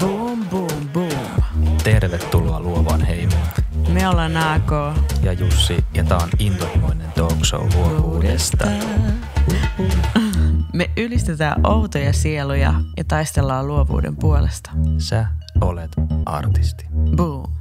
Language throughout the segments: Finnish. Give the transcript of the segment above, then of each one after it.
Boom, boom, boom. Tervetuloa luovaan heimoon. Me ollaan AK. Ja Jussi, ja tää on intohimoinen talk show luovuudesta. Me ylistetään outoja sieluja ja taistellaan luovuuden puolesta. Sä olet artisti. Boom.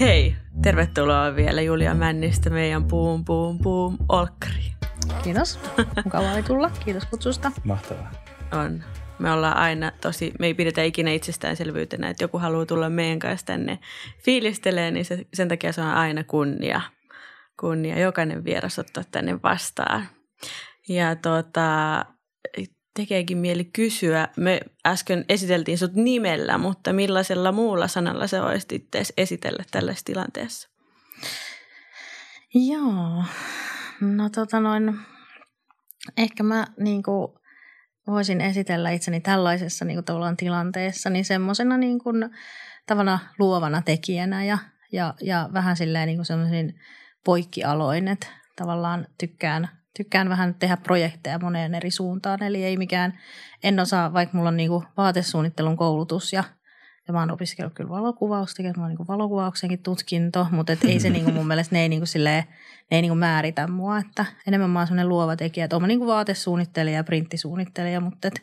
Hei, tervetuloa vielä Julia Männistä meidän Boom Boom Boom Olkkariin. Kiitos. Mukavaa oli tulla. Kiitos kutsusta. Mahtavaa. On. Me ollaan aina tosi, me ei pidetä ikinä itsestäänselvyytenä, että joku haluaa tulla meidän kanssa tänne fiilistelee, niin se, sen takia se on aina kunnia. Kunnia jokainen vieras ottaa tänne vastaan. Ja tota, tekeekin mieli kysyä, me äsken esiteltiin sut nimellä, mutta millaisella muulla sanalla se voisit itse esitellä tällaisessa tilanteessa? Joo, no tota noin, ehkä mä niin kuin voisin esitellä itseni tällaisessa niin kuin tavallaan tilanteessa, niin semmoisena niin kuin tavallaan luovana tekijänä ja, ja, ja vähän silleen niin kuin poikkialoin, että tavallaan tykkään, tykkään vähän tehdä projekteja moneen eri suuntaan, eli ei mikään, en osaa, vaikka mulla on niin kuin vaatesuunnittelun koulutus ja ja mä oon opiskellut kyllä valokuvausta, mä oon niin valokuvauksenkin tutkinto, mutta et ei se niin kuin mun mielestä, ne ei, niin kuin silleen, ne ei niin kuin määritä mua, että enemmän mä oon sellainen luova tekijä, että oon niin kuin vaatesuunnittelija ja printtisuunnittelija, mutta et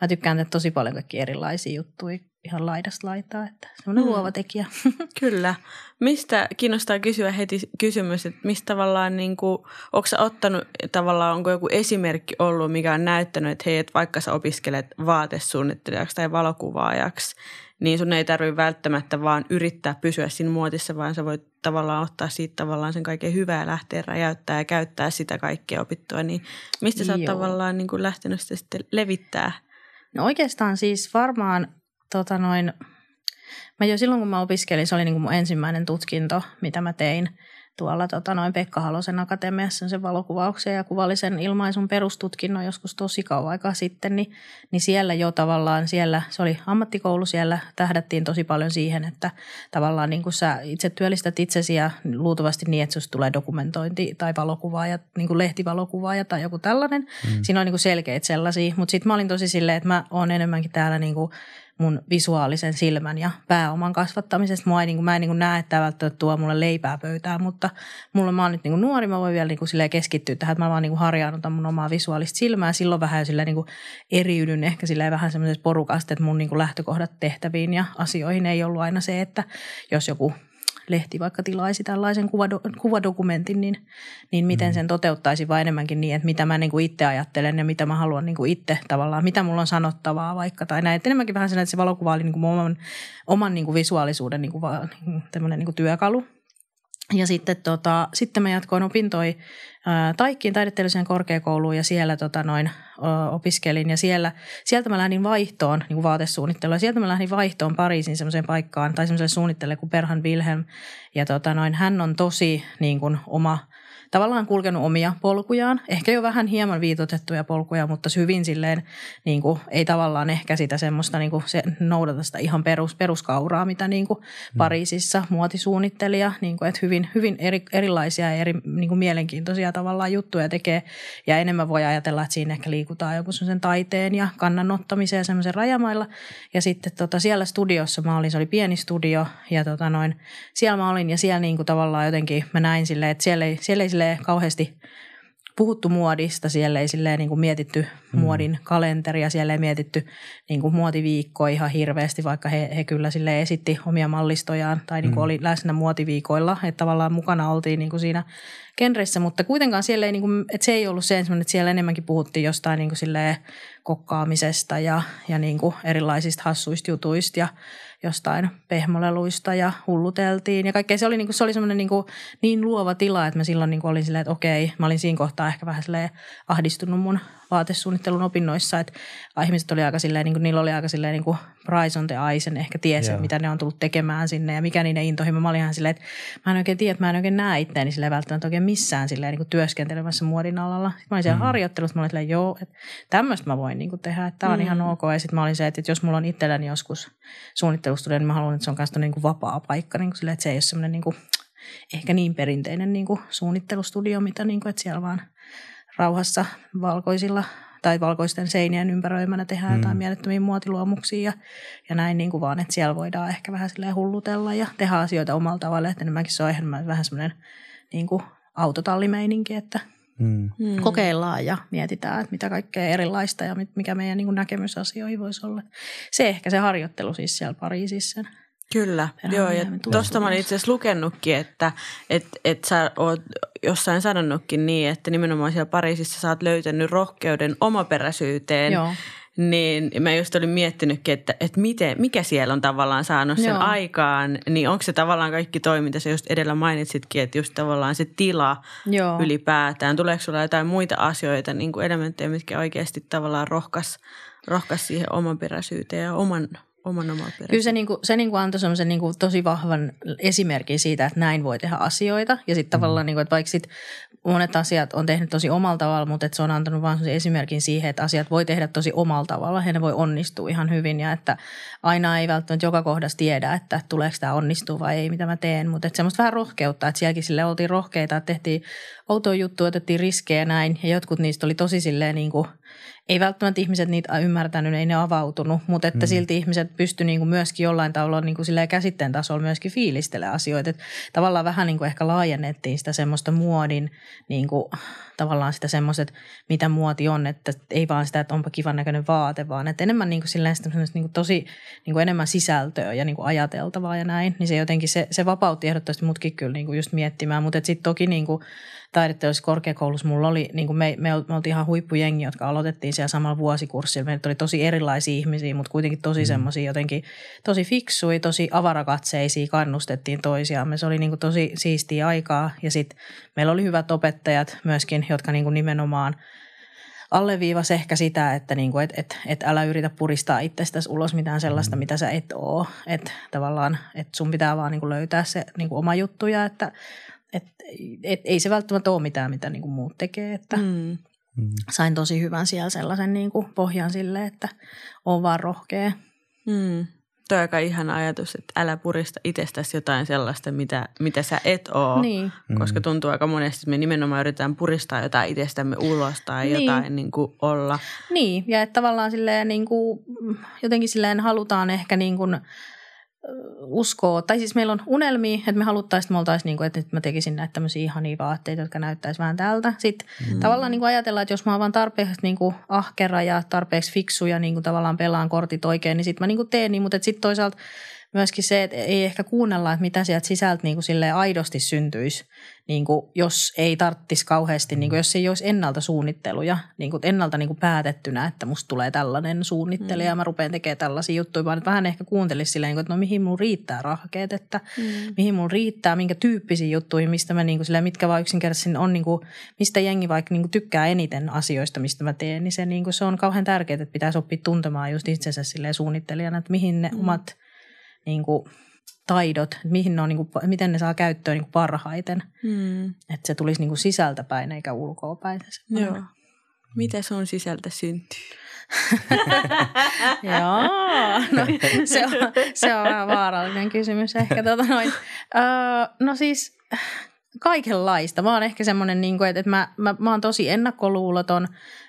mä tykkään tehdä tosi paljon kaikki erilaisia juttuja ihan laidasta laitaa, että semmoinen hmm. luova tekijä. Kyllä. Mistä kiinnostaa kysyä heti kysymys, että mistä tavallaan, niin kuin, onko sä ottanut tavallaan, onko joku esimerkki ollut, mikä on näyttänyt, että hei, että vaikka sä opiskelet vaatesuunnittelijaksi tai valokuvaajaksi, niin sun ei tarvitse välttämättä vaan yrittää pysyä siinä muotissa, vaan sä voit tavallaan ottaa siitä tavallaan sen kaiken hyvää ja lähteä räjäyttää ja käyttää sitä kaikkea opittua. Niin mistä sä oot Joo. tavallaan niin kuin lähtenyt sitä sitten levittää? No oikeastaan siis varmaan tota noin, mä jo silloin kun mä opiskelin, se oli niin kuin mun ensimmäinen tutkinto, mitä mä tein – tuolla tota, noin Pekka Halosen akatemiassa sen valokuvauksen ja kuvallisen ilmaisun perustutkinnon joskus tosi kauan aikaa sitten, niin, niin siellä jo tavallaan, siellä, se oli ammattikoulu, siellä tähdättiin tosi paljon siihen, että tavallaan niin kuin sä itse työllistät itsesi ja luultavasti niin, että susta tulee dokumentointi tai valokuvaaja, niin kuin lehtivalokuvaaja tai joku tällainen. Mm. Siinä on niin kuin selkeitä sellaisia, mutta sitten mä olin tosi silleen, että mä oon enemmänkin täällä niin kuin mun visuaalisen silmän ja pääoman kasvattamisesta. Mua ei, niin kuin, mä en niin näe, että tämä tuo mulle leipää pöytään, mutta mulla mä oon nyt niin kuin nuori, mä voin vielä niin kuin keskittyä tähän, että mä vaan niin kuin harjaannutan mun omaa visuaalista silmää. Silloin vähän silleen niin kuin eriydyn ehkä silleen vähän semmoisesta porukasta, että mun niin kuin lähtökohdat tehtäviin ja asioihin ei ollut aina se, että jos joku lehti vaikka tilaisi tällaisen kuvado- kuvadokumentin, niin, niin miten mm. sen toteuttaisi vai enemmänkin niin, että mitä mä niin kuin itse ajattelen ja mitä mä haluan niin kuin itse tavallaan, mitä mulla on sanottavaa vaikka tai näin. Että enemmänkin vähän sen, että se valokuva oli niin kuin oman, oman niin kuin visuaalisuuden niin kuin, niin kuin työkalu. Ja sitten, tota, sitten mä jatkoin opintoi Taikkiin taidetteelliseen korkeakouluun ja siellä tota, noin, opiskelin. Ja siellä, sieltä mä lähdin vaihtoon, niin kuin vaatesuunnittelua. Sieltä mä lähdin vaihtoon Pariisin semmoiseen paikkaan tai semmoiseen suunnittelemaan kuin Perhan Wilhelm. Ja tota, noin, hän on tosi niin kuin, oma – tavallaan kulkenut omia polkujaan, ehkä jo vähän hieman viitotettuja polkuja, mutta hyvin silleen niin kuin, ei tavallaan ehkä sitä semmoista niin kuin se noudata sitä ihan perus, peruskauraa, mitä niin kuin mm. Pariisissa muotisuunnittelija, niin kuin, että hyvin, hyvin eri, erilaisia ja eri niin kuin mielenkiintoisia tavallaan juttuja tekee. Ja enemmän voi ajatella, että siinä ehkä liikutaan joku semmoisen taiteen ja kannanottamisen ja semmoisen rajamailla. Ja sitten tota, siellä studiossa mä olin, se oli pieni studio ja tota, noin, siellä mä olin ja siellä niin kuin, tavallaan jotenkin mä näin silleen, että siellä ei, siellä ei silleen kauheasti puhuttu muodista, siellä ei silleen niin kuin mietitty mm. muodin kalenteria, siellä ei mietitty niin kuin muotiviikkoa ihan hirveästi, vaikka he, he kyllä sille esitti omia mallistojaan tai niin kuin mm. oli läsnä muotiviikoilla, että tavallaan mukana oltiin niin kuin siinä genressä, mutta kuitenkaan siellä ei, niin kuin, että se ei ollut se ensimmäinen, että siellä enemmänkin puhuttiin jostain niin kuin kokkaamisesta ja, ja niin kuin erilaisista hassuista jutuista ja jostain pehmoleluista ja hulluteltiin ja kaikkea. Se oli, niin kuin, se oli semmoinen niin, kuin, niin luova tila, että mä silloin niin kuin olin silleen, että okei, mä olin siinä kohtaa ehkä vähän ahdistunut mun vaatesuunnittelun opinnoissa, että ihmiset oli aika silleen, niin kuin, niillä oli aika silleen niin kuin price on the eyes, ne ehkä tiesi, yeah. mitä ne on tullut tekemään sinne ja mikä niiden intohimo. Mä olin ihan silleen, että mä en oikein tiedä, että mä en oikein näe itseäni silleen välttämättä oikein missään silleen niin kuin työskentelemässä muodin alalla. Sitten mä olin siellä mm. harjoittelussa, mä olin silleen, joo, että tämmöistä mä voin niin kuin tehdä, että tämä on mm. ihan ok. Ja sitten mä olin se, että jos mulla on itselläni joskus suunnittelustudio, niin mä haluan, että se on myös niin kuin vapaa paikka, niin kuin silleen, että se ei ole semmoinen niin kuin, ehkä niin perinteinen niin kuin suunnittelustudio, mitä niin kuin, että siellä vaan rauhassa valkoisilla tai valkoisten seinien ympäröimänä tehdään mm. jotain mielettömiä muotiluomuksia ja, ja näin niin kuin vaan, että siellä voidaan ehkä vähän silleen hullutella ja tehdä asioita omalla tavalla, että enemmänkin se on enemmän vähän semmoinen niin kuin autotallimeininki, että mm. kokeillaan ja mietitään, että mitä kaikkea erilaista ja mikä meidän niin kuin näkemys asioihin voisi olla. Se ehkä se harjoittelu siis siellä Pariisissa. Kyllä, joo, ja tuosta mä olin itse asiassa lukenutkin, että et, et sä oot jossain sanonutkin niin, että nimenomaan siellä Pariisissa sä oot löytänyt rohkeuden omaperäisyyteen. Joo. Niin mä just olin miettinytkin, että, että miten, mikä siellä on tavallaan saanut sen Joo. aikaan. Niin onko se tavallaan kaikki toiminta, sä just edellä mainitsitkin, että just tavallaan se tila Joo. ylipäätään. Tuleeko sulla jotain muita asioita, niin kuin elementtejä, mitkä oikeasti tavallaan rohkas, rohkas siihen omaperäisyyteen ja oman oman oman Kyllä se, niinku, se niinku antoi semmoisen niinku tosi vahvan esimerkin siitä, että näin voi tehdä asioita. Ja sitten mm. tavallaan, niinku, että vaikka sit monet asiat on tehnyt tosi omalla tavalla, mutta että se on antanut vain esimerkin siihen, että asiat voi tehdä tosi omalla tavalla ja ne voi onnistua ihan hyvin. Ja että aina ei välttämättä joka kohdassa tiedä, että tuleeko tämä onnistuu vai ei, mitä mä teen. Mutta että semmoista vähän rohkeutta, että sielläkin sille oltiin rohkeita, että tehtiin outoa juttuja, otettiin riskejä näin. Ja jotkut niistä oli tosi silleen niin kuin – ei välttämättä ihmiset niitä ymmärtänyt, ei ne avautunut, mutta että mm. silti ihmiset pysty niin kuin myöskin jollain tavalla niin kuin käsitteen tasolla myöskin fiilistelemään asioita. Että tavallaan vähän niin kuin ehkä laajennettiin sitä semmoista muodin, niin kuin, tavallaan sitä semmoista, mitä muoti on, että ei vaan sitä, että onpa kivan näköinen vaate, vaan että enemmän niin kuin silleen niin kuin tosi niin kuin enemmän sisältöä ja niin kuin ajateltavaa ja näin, niin se jotenkin se, se vapautti ehdottomasti mutkin kyllä niin kuin just miettimään, mutta sitten toki niin kuin taideteollisessa korkeakoulussa mulla oli, niin kuin me, me, me oltiin ihan huippujengi, jotka aloitettiin siellä samalla vuosikurssilla. Meillä oli tosi erilaisia ihmisiä, mutta kuitenkin tosi mm. semmoisia jotenkin tosi fiksui, tosi avarakatseisia, kannustettiin toisiaan. Se oli niin kuin tosi siistiä aikaa ja sitten meillä oli hyvät opettajat myöskin, jotka niin kuin nimenomaan – alleviivasi ehkä sitä, että niinku, et, et, et älä yritä puristaa itsestäsi ulos mitään sellaista, mm. mitä sä et oo. Että tavallaan, että sun pitää vaan niinku löytää se niinku oma juttu ja että et, et, ei se välttämättä ole mitään, mitä niin kuin muut tekee. Että mm. Sain tosi hyvän siellä sellaisen niin kuin pohjan sille, että on vaan rohkea. Mm. Tuo on aika ihana ajatus, että älä purista itsestäsi jotain sellaista, mitä, mitä sä et ole. Niin. Koska tuntuu aika monesti, että me nimenomaan yritetään puristaa jotain itsestämme ulos tai niin. jotain niin kuin olla. Niin, ja että tavallaan silleen niin kuin, jotenkin silleen halutaan ehkä niin kuin – uskoo, tai siis meillä on unelmia, että me haluttaisiin, että me oltaisiin, niin kuin, että nyt mä tekisin näitä tämmöisiä ihania vaatteita, jotka näyttäisi vähän tältä. Sitten mm. tavallaan niin kuin ajatellaan, että jos mä oon vaan tarpeeksi niin kuin ahkera ja tarpeeksi fiksu ja niin kuin tavallaan pelaan kortit oikein, niin sitten mä niin kuin teen niin, mutta sitten toisaalta myöskin se, että ei ehkä kuunnella, että mitä sieltä sisältä niin kuin aidosti syntyisi, niin kuin jos ei tarttisi kauheasti, niin kuin jos ei olisi ennalta suunnitteluja, niin kuin ennalta niin kuin päätettynä, että musta tulee tällainen suunnittelija mm. ja mä rupean tekemään tällaisia juttuja, vaan että vähän ehkä kuuntelisi silleen, että no mihin mun riittää rahkeet, että mm. mihin mun riittää, minkä tyyppisiä juttuja, mistä mä niin kuin silleen, mitkä vaan yksinkertaisesti on, niin kuin, mistä jengi vaikka niin kuin tykkää eniten asioista, mistä mä teen, niin se, niin kuin, se on kauhean tärkeää, että pitäisi oppia tuntemaan just itsensä silleen suunnittelijana, että mihin ne mm. omat niin kuin, taidot, mihin ne on, niin kuin, miten ne saa käyttöön niin kuin parhaiten. Mm. Että se tulisi niin kuin sisältäpäin eikä ulkoapäin. Joo. Mitä sun sisältä syntyy? Joo, no, se, on, se on vähän vaarallinen kysymys ehkä. Tota noin. Öö, no siis kaikenlaista. Mä oon ehkä semmoinen, niin kuin, että, että mä, mä, mä oon tosi ennakkoluuloton.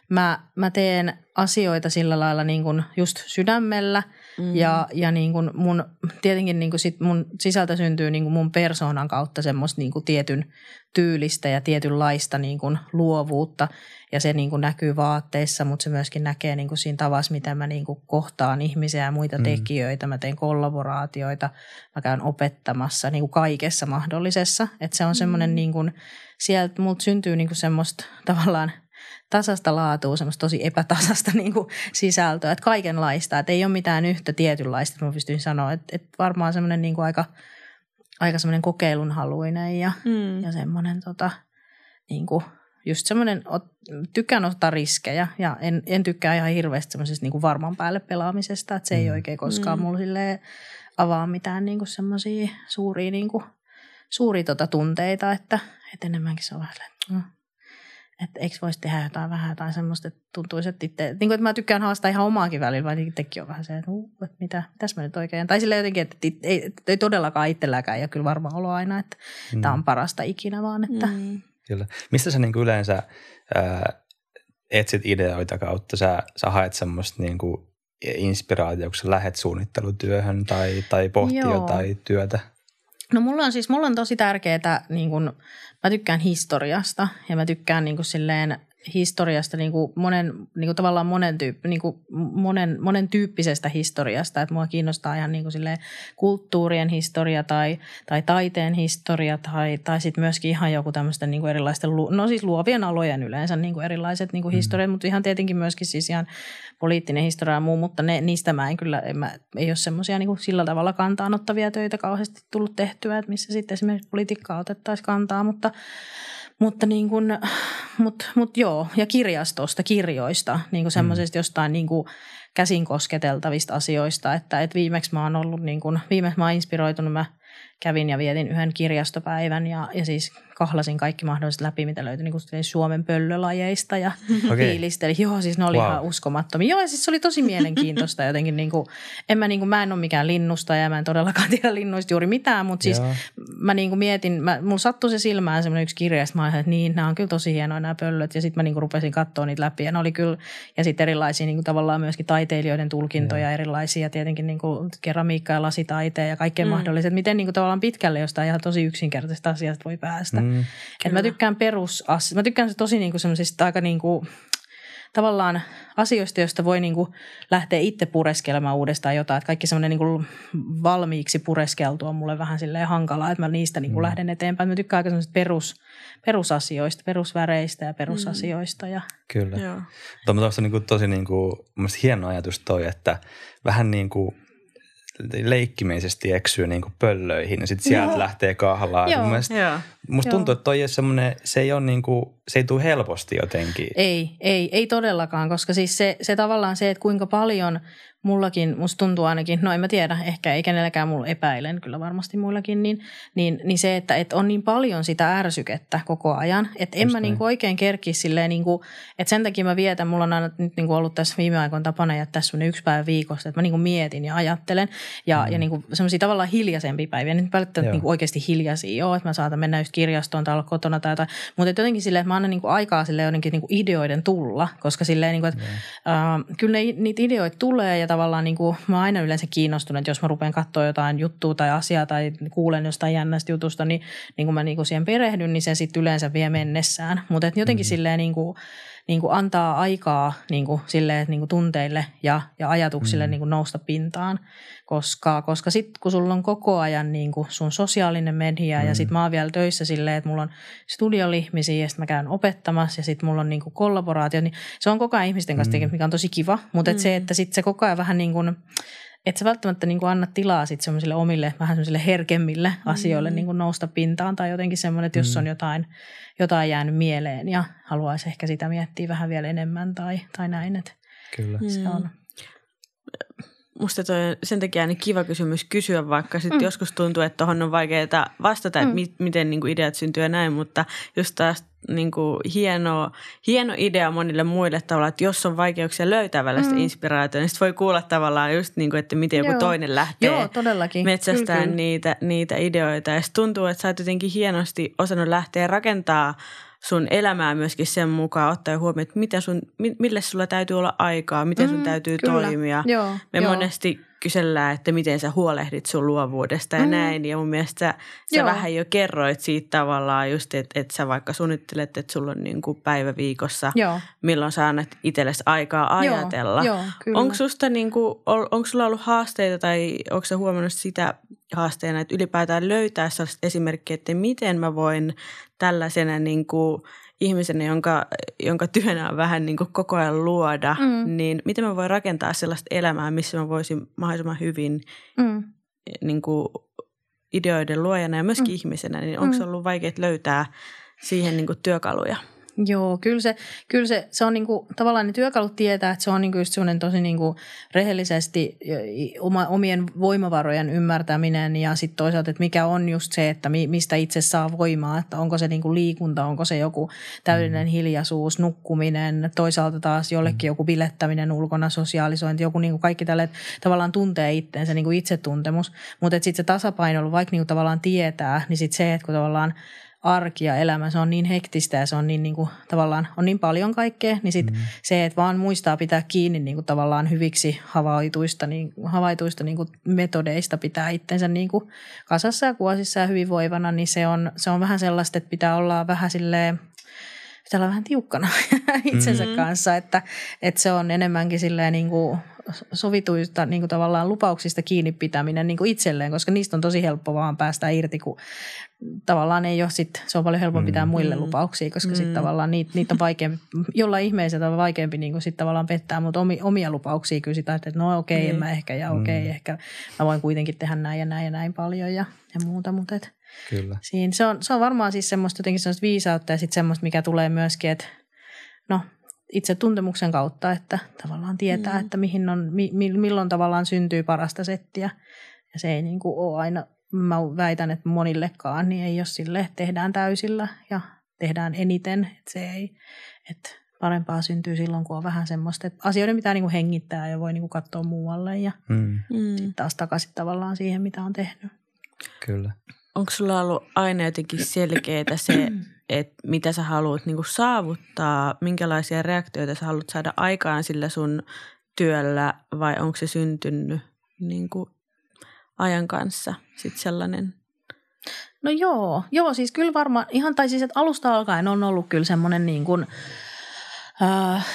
Mä, mä teen asioita sillä lailla niin kuin just sydämellä – Mm. Ja, ja niin kuin mun, tietenkin niin kuin sit mun sisältä syntyy niin kuin mun persoonan kautta semmoista niin kuin tietyn tyylistä ja tietynlaista niin kuin luovuutta. Ja se niin kuin näkyy vaatteissa, mutta se myöskin näkee niin kuin siinä tavassa, miten mä niin kuin kohtaan ihmisiä ja muita mm. tekijöitä. Mä teen kollaboraatioita, mä käyn opettamassa niin kuin kaikessa mahdollisessa. Että se on semmoinen, mm. niin kuin, sieltä multa syntyy niin kuin semmoista tavallaan – tasasta laatua, semmoista tosi epätasasta niin kuin sisältöä, että kaikenlaista, että ei ole mitään yhtä tietynlaista, mä pystyn sanoa, että, että varmaan semmoinen niin kuin aika, aika semmoinen kokeilunhaluinen ja, mm. ja semmoinen tota, niin kuin just semmoinen, tykkään ottaa riskejä ja en, en tykkää ihan hirveästi semmoisesta niin kuin varman päälle pelaamisesta, että se ei mm. oikein koskaan mm. mulle avaa mitään niin kuin semmoisia suuria, niin kuin, suuria tota tunteita, että, että enemmänkin se on vähän mm, että eikö voisi tehdä jotain vähän jotain semmoista, että tuntuisi, että, itse, niin kuin, että mä tykkään haastaa ihan omaakin välillä, vaan itsekin on vähän se, että, uh, että mitä, mitäs mä nyt oikein. Tai sille jotenkin, että ei, että ei todellakaan itselläkään ja kyllä varmaan olo aina, että mm. tämä on parasta ikinä vaan. Että. Mm. Kyllä. Mistä sä niin kuin yleensä ää, etsit ideoita kautta, sä, sä haet semmoista niin kuin inspiraatiota, kun sä lähet suunnittelutyöhön tai, tai pohtii Joo. jotain työtä? No mulla on siis, mulla on tosi tärkeää, niin kun, mä tykkään historiasta ja mä tykkään niin kun silleen historiasta niin kuin monen, niin kuin tavallaan monen, tyyppi, niin kuin monen, monen tyyppisestä historiasta. Että mua kiinnostaa ihan niin kuin silleen kulttuurien historia tai, tai taiteen historia tai, tai sitten myöskin ihan joku tämmöisten niin kuin erilaisten, no siis luovien alojen yleensä niin kuin erilaiset niin kuin Mm. historiat, mutta ihan tietenkin myöskin siis ihan poliittinen historia ja muu, mutta ne, niistä mä en kyllä, en mä, ei ole semmoisia niin sillä tavalla kantaanottavia töitä kauheasti tullut tehtyä, että missä sitten esimerkiksi politiikkaa otettaisiin kantaa, mutta mutta niin kuin, mut, mut joo, ja kirjastosta, kirjoista, niin kuin semmoisesta jostain niin kuin käsin kosketeltavista asioista, että, että viimeksi mä oon ollut, niin kuin, viimeksi mä oon inspiroitunut, mä kävin ja vietin yhden kirjastopäivän ja, ja siis kahlasin kaikki mahdolliset läpi, mitä löytyi niin kuin Suomen pöllölajeista ja okay. fiilistelin. Joo, siis ne oli Wow. ihan uskomattomia. Joo, ja siis se oli tosi mielenkiintoista jotenkin. Niin kuin, en mä, niin kuin, mä en ole mikään linnusta ja mä en todellakaan tiedä linnuista juuri mitään, mutta siis Joo. mä niin kuin mietin, mä, mulla sattui se silmään semmoinen yksi kirja, ja sit mä ajattelin, että niin, nämä on kyllä tosi hienoja nämä pöllöt. Ja sitten mä niin kuin rupesin katsoa niitä läpi ja ne oli kyllä, ja sitten erilaisia niin kuin tavallaan myöskin taiteilijoiden tulkintoja erilaisia, tietenkin niin kuin keramiikka ja lasitaiteen ja kaikkea mm. mahdolliset. Miten niin kuin tavallaan pitkälle jostain ihan tosi yksinkertaisesta asiasta voi päästä. Mm. Mm. Et mä tykkään perus, mä tykkään se tosi niinku semmoisista aika niinku, tavallaan asioista, joista voi niinku lähteä itse pureskelemaan uudestaan jotain. Että kaikki semmoinen niinku valmiiksi pureskeltu on mulle vähän silleen hankalaa, että mä niistä niinku mm. lähden eteenpäin. Mä tykkään aika semmoisista perus, perusasioista, perusväreistä ja perusasioista. Ja, Kyllä. Joo. Tuo on niinku tosi niinku, hieno ajatus toi, että vähän niin kuin leikkimielisesti eksyy niinku pöllöihin ja sitten sieltä Joo. lähtee kahlaan. Joo. Mun mielestä, Joo. musta Joo. tuntuu, että toi semmoinen, se ei ole niinku, se ei tule helposti jotenkin. Ei, ei, ei todellakaan, koska siis se, se tavallaan se, että kuinka paljon mullakin, musta tuntuu ainakin, no en mä tiedä, ehkä ei kenelläkään mulla epäilen, kyllä varmasti muillakin, niin, niin, niin se, että, että on niin paljon sitä ärsykettä koko ajan, että en Just mä näin. niinku oikein kerki silleen, niinku, että sen takia mä vietän, mulla on aina nyt niinku ollut tässä viime aikoina tapana jättää semmoinen yksi päivä viikossa, että mä niinku mietin ja ajattelen ja, mm. ja niinku semmoisia tavallaan hiljaisempia päiviä, nyt välttämättä Joo. niinku oikeasti hiljaisia, joo, että mä saatan mennä just kirjastoon tai olla kotona tai jotain, mutta et jotenkin silleen, että mä annan niinku aikaa sille jotenkin niinku ideoiden tulla, koska silleen, niinku, että äh, kyllä ne, niitä ideoita tulee ja tavallaan niinku, mä oon aina yleensä kiinnostunut, että jos mä rupean katsoa jotain juttua tai asiaa tai kuulen jostain jännästä jutusta, niin, niin kun mä niinku siihen perehdyn, niin se sitten yleensä vie mennessään. Mutta jotenkin mm. silleen niinku, niin kuin antaa aikaa niin kuin silleen, niin kuin tunteille ja, ja ajatuksille mm. niin kuin nousta pintaan, koska, koska sitten kun sulla on koko ajan niin kuin sun sosiaalinen media mm. ja sitten mä oon vielä töissä silleen, että mulla on studiolihmisiä ja sitten mä käyn opettamassa ja sitten mulla on niin kuin kollaboraatio, niin se on koko ajan ihmisten kanssa tekemistä, mikä on tosi kiva, mutta et se, että sitten se koko ajan vähän niin kuin, että sä välttämättä niin kuin anna tilaa sitten semmoisille omille, vähän semmoisille herkemmille asioille niin kuin nousta pintaan tai jotenkin semmoinen, että jos on jotain, jotain jäänyt mieleen ja haluaisi ehkä sitä miettiä vähän vielä enemmän tai, tai näin, että Kyllä. se on. Musta toi on sen takia niin kiva kysymys kysyä, vaikka sitten mm. joskus tuntuu, että tuohon on vaikeaa vastata, että Mm. mi- miten niin kuin ideat syntyy ja näin, mutta just taas niin kuin hieno, hieno idea monille muille tavalla, että jos on vaikeuksia löytää välistä mm. inspiraatiota, niin sitten voi kuulla tavallaan just niin kuin, että miten joku Joo. toinen lähtee Joo, todellakin. metsästään Kyllä, kyllä. niitä, niitä ideoita. Ja tuntuu, että sä oot jotenkin hienosti osannut lähteä rakentaa sun elämää myöskin sen mukaan, ottaa huomioon, että mitä sun, mi- mille sulla täytyy olla aikaa, miten sun Mm, täytyy kyllä. toimia. Joo, Me joo. monesti kysellään, että miten sä huolehdit sun luovuudesta ja Mm. näin. Ja mun mielestä sä, sä vähän jo kerroit siitä tavallaan just, että, että sä vaikka suunnittelet, että sulla on niin kuin päivä viikossa, Joo. milloin sä annat itsellesi aikaa Joo, ajatella. joo. Onko susta niin kuin, onko sulla ollut haasteita tai onko sä huomannut sitä haasteena, että ylipäätään löytää sellaista esimerkkiä, että miten mä voin tällaisena niin kuin ihmisenä, jonka, jonka työnä on vähän niin kuin koko ajan luoda, Mm. niin miten mä voin rakentaa sellaista elämää, missä mä voisin mahdollisimman hyvin Mm. niin kuin ideoiden luojana ja myöskin mm. ihmisenä, niin onko Mm. se ollut vaikea löytää siihen niin kuin työkaluja? Joo, kyllä se, kyllä se, se on niinku, tavallaan ne työkalut tietää, että se on niinku just tosi niinku rehellisesti oma, omien voimavarojen ymmärtäminen ja sitten toisaalta, että mikä on just se, että mi, mistä itse saa voimaa, että onko se niinku liikunta, onko se joku täydellinen hiljaisuus, nukkuminen, toisaalta taas jollekin joku bilettäminen ulkona, sosiaalisointi, joku niinku kaikki tälle, tavallaan tuntee itteensä, niinku itsetuntemus, mutta sitten se tasapaino, vaikka niinku tavallaan tietää, niin sitten se, että kun tavallaan arki ja elämä, se on niin hektistä ja se on niin, niin kuin, tavallaan on niin paljon kaikkea, niin sit mm. se, että vaan muistaa pitää kiinni niin kuin, tavallaan hyviksi havaituista, niin, havaituista niin kuin, metodeista pitää itsensä niin kuin, kasassa ja kuosissa ja hyvinvoivana, niin se on, se on vähän sellaista, että pitää olla vähän silleen, pitää olla vähän tiukkana itsensä mm-hmm. kanssa, että, että se on enemmänkin silleen niin kuin sovituista niin kuin tavallaan lupauksista kiinni pitäminen niin kuin itselleen, koska niistä on tosi helppo vaan päästä irti, kun tavallaan ei ole sit, se on paljon helpompi pitää mm. muille lupauksia, koska mm. sitten tavallaan niitä, niitä on vaikeampi, jollain ihmeisellä on vaikeampi niin sit tavallaan pettää, mutta omi, omia lupauksia kyllä sitä, että no okei, okay, mm. en mä ehkä ja okei, okay, mm. ehkä mä voin kuitenkin tehdä näin ja näin ja näin paljon ja, ja muuta, mutta et, Kyllä. Siinä, se, on, se on varmaan siis semmoista jotenkin semmoista viisautta ja sitten semmoista, mikä tulee myöskin, että no itse tuntemuksen kautta, että tavallaan tietää, mm. että mihin on, mi, milloin tavallaan syntyy parasta settiä. Ja se ei niin kuin ole aina, mä väitän, että monillekaan, niin ei ole sille, että tehdään täysillä ja tehdään eniten. Että se ei, että parempaa syntyy silloin, kun on vähän semmoista, että asioiden pitää niin kuin hengittää ja voi niin kuin katsoa muualle ja mm. mm. taas takaisin tavallaan siihen, mitä on tehnyt. Kyllä. Onko sulla ollut aina jotenkin selkeää se, että mitä sä haluat niin kuin saavuttaa, minkälaisia reaktioita sä haluat saada aikaan sillä sun työllä vai onko se syntynyt niin kuin ajan kanssa sitten sellainen? No joo, joo siis kyllä varmaan, ihan tai siis että alusta alkaen on ollut kyllä semmoinen niin kuin, äh,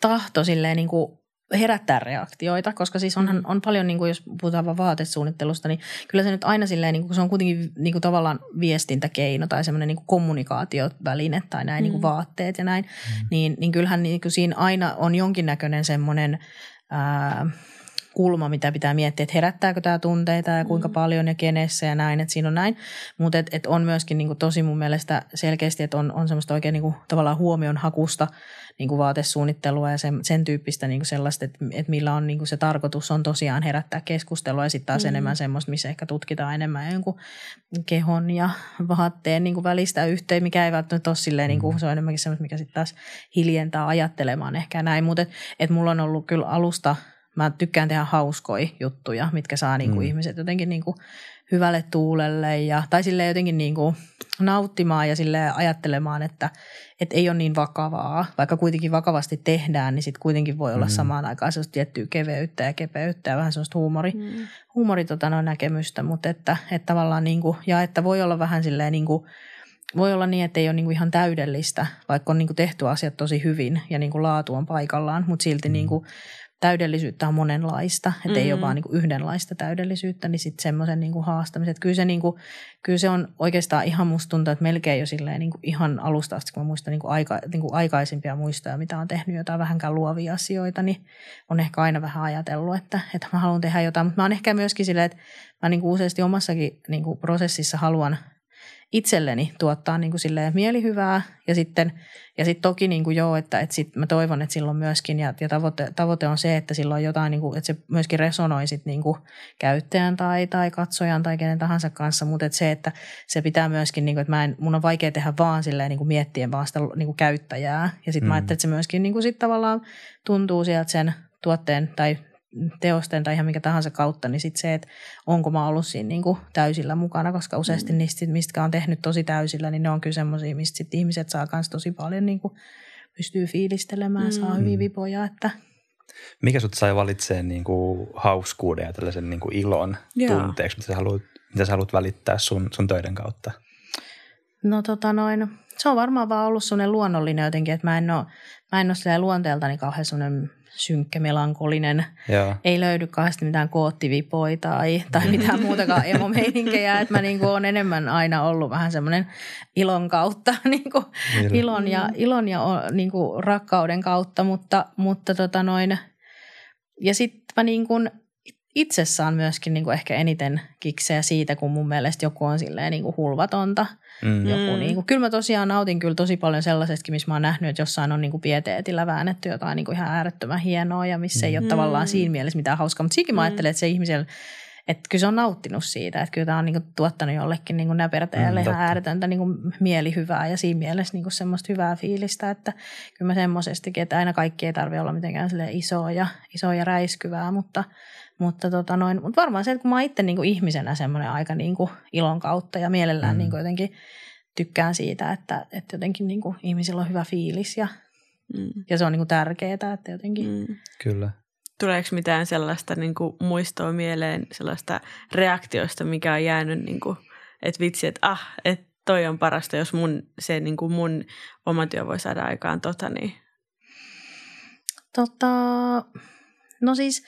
tahto silleen niin kuin herättää reaktioita, koska siis onhan, on paljon, niin kuin jos puhutaan vaan vaatesuunnittelusta, niin kyllä se nyt aina silleen, niin kuin, se on kuitenkin niin kuin tavallaan viestintäkeino tai semmoinen niin kommunikaatioväline tai näin mm. niin kuin vaatteet ja näin, mm. niin, niin kyllähän niin kuin siinä aina on jonkinnäköinen semmoinen ää, kulma, mitä pitää miettiä, että herättääkö tämä tunteita ja kuinka mm. paljon ja kenessä ja näin, että siinä on näin. Mutta et, et on myöskin niin kuin tosi mun mielestä selkeästi, että on, on semmoista oikein niin kuin, tavallaan huomion hakusta niin kuin vaatesuunnittelua ja sen, sen tyyppistä niin kuin sellaista, että, että millä on niin kuin se tarkoitus on tosiaan herättää keskustelua ja sitten taas mm. enemmän semmoista, missä ehkä tutkitaan enemmän jonkun kehon ja vaatteen niin kuin välistä yhteen, mikä ei välttämättä ole silleen, niin kuin, se on enemmänkin semmoista, mikä sitten taas hiljentää ajattelemaan ehkä näin, mutta et, et mulla on ollut kyllä alusta – mä tykkään tehdä hauskoja juttuja, mitkä saa niinku mm. ihmiset jotenkin niinku hyvälle tuulelle ja, tai sille jotenkin niinku nauttimaan ja sille ajattelemaan, että et ei ole niin vakavaa. Vaikka kuitenkin vakavasti tehdään, niin sitten kuitenkin voi olla mm. samaan aikaan sellaista tiettyä keveyttä ja kepeyttä ja vähän sellaista huumori, mm. huumori tota, no, näkemystä, mutta että, että tavallaan niinku, ja että voi olla vähän silleen niinku, voi olla niin, että ei ole niinku ihan täydellistä, vaikka on niinku tehty asiat tosi hyvin ja niinku laatu on paikallaan, mutta silti mm. niinku täydellisyyttä on monenlaista, että mm-hmm. ei ole mm. vaan niin kuin yhdenlaista täydellisyyttä, niin sitten semmoisen niin kuin haastamisen. Kyllä se, niin kuin, kyllä se on oikeastaan ihan musta tuntuu, että melkein jo silleen niin kuin ihan alusta asti, kun mä muistan niin kuin aika, niin kuin aikaisempia muistoja, mitä on tehnyt jotain vähänkään luovia asioita, niin on ehkä aina vähän ajatellut, että, että mä haluan tehdä jotain. Mutta mä oon ehkä myöskin silleen, että mä niin kuin useasti omassakin niin kuin prosessissa haluan – itselleni tuottaa niin kuin silleen mielihyvää. Ja sitten ja sitten toki niin kuin joo, että, että sit mä toivon, että silloin myöskin ja, ja tavoite, tavoite, on se, että silloin jotain, niin kuin, että se myöskin resonoi sit niin kuin käyttäjän tai, tai katsojan tai kenen tahansa kanssa, mutta että se, että se pitää myöskin, niin kuin, että mä en, mun on vaikea tehdä vaan silleen niin kuin miettien vaan sitä niin kuin käyttäjää. Ja sitten mm. mä ajattelin, että se myöskin niin kuin sit tavallaan tuntuu sieltä sen tuotteen tai teosten tai ihan mikä tahansa kautta, niin sitten se, että onko mä ollut siinä niin kuin täysillä mukana, koska useasti mm. niistä, mistä on tehnyt tosi täysillä, niin ne on kyllä semmoisia, mistä sit ihmiset saa myös tosi paljon niin kuin pystyy fiilistelemään, mm. saa hyviä vipoja, että mikä sut sai valitsemaan niin kuin hauskuuden ja tällaisen niin kuin ilon Joo. tunteeksi, mitä sä, haluat, mitä sä haluat välittää sun, sun töiden kautta? No tota noin, se on varmaan vaan ollut sellainen luonnollinen jotenkin, että mä en ole, mä en ole luonteeltani kauhean sellainen synkkä, melankolinen. Joo. Ei löydy kauheasti mitään koottivipoja tai, tai mitään muutakaan emomeininkiä. Että mä niin olen enemmän aina ollut vähän semmoinen ilon kautta, niin kuin, ilon ja, ilon ja niin kuin rakkauden kautta. Mutta, mutta tota noin, ja sitten mä niin kuin itse saan myöskin niin kuin ehkä eniten kiksejä siitä, kun mun mielestä joku on silleen niin kuin hulvatonta – Mm. Joku, niin kuin, kyllä mä tosiaan nautin kyllä tosi paljon sellaisestakin, missä mä oon nähnyt, että jossain on niin kuin pieteetillä väännetty jotain niin kuin ihan äärettömän hienoa ja missä ei mm. ole tavallaan siinä mielessä mitään hauskaa. Mutta siinkin mä mm. ajattelen, että se ihmisellä että kyllä se on nauttinut siitä, että kyllä tämä on niinku tuottanut jollekin niinku näpertäjälle mm, ihan ääretöntä niinku mielihyvää ja siinä mielessä niinku semmoista hyvää fiilistä, että kyllä mä semmoisestikin, että aina kaikki ei tarvitse olla mitenkään isoa ja, isoa ja räiskyvää, mutta, Mutta tota noin, mut varmaan se, että kun mä oon itse niin kuin ihmisenä semmoinen aika niin kuin ilon kautta ja mielellään mm. niin kuin jotenkin tykkään siitä, että, että jotenkin niin kuin ihmisillä on hyvä fiilis ja, mm. ja se on niin kuin tärkeää, että jotenkin. Mm. Kyllä. Tuleeko mitään sellaista niin kuin muistoa mieleen, sellaista reaktioista, mikä on jäänyt, niin kuin, että vitsi, että ah, että toi on parasta, jos mun, se niin kuin mun oma työ voi saada aikaan tota, niin. Tota, no siis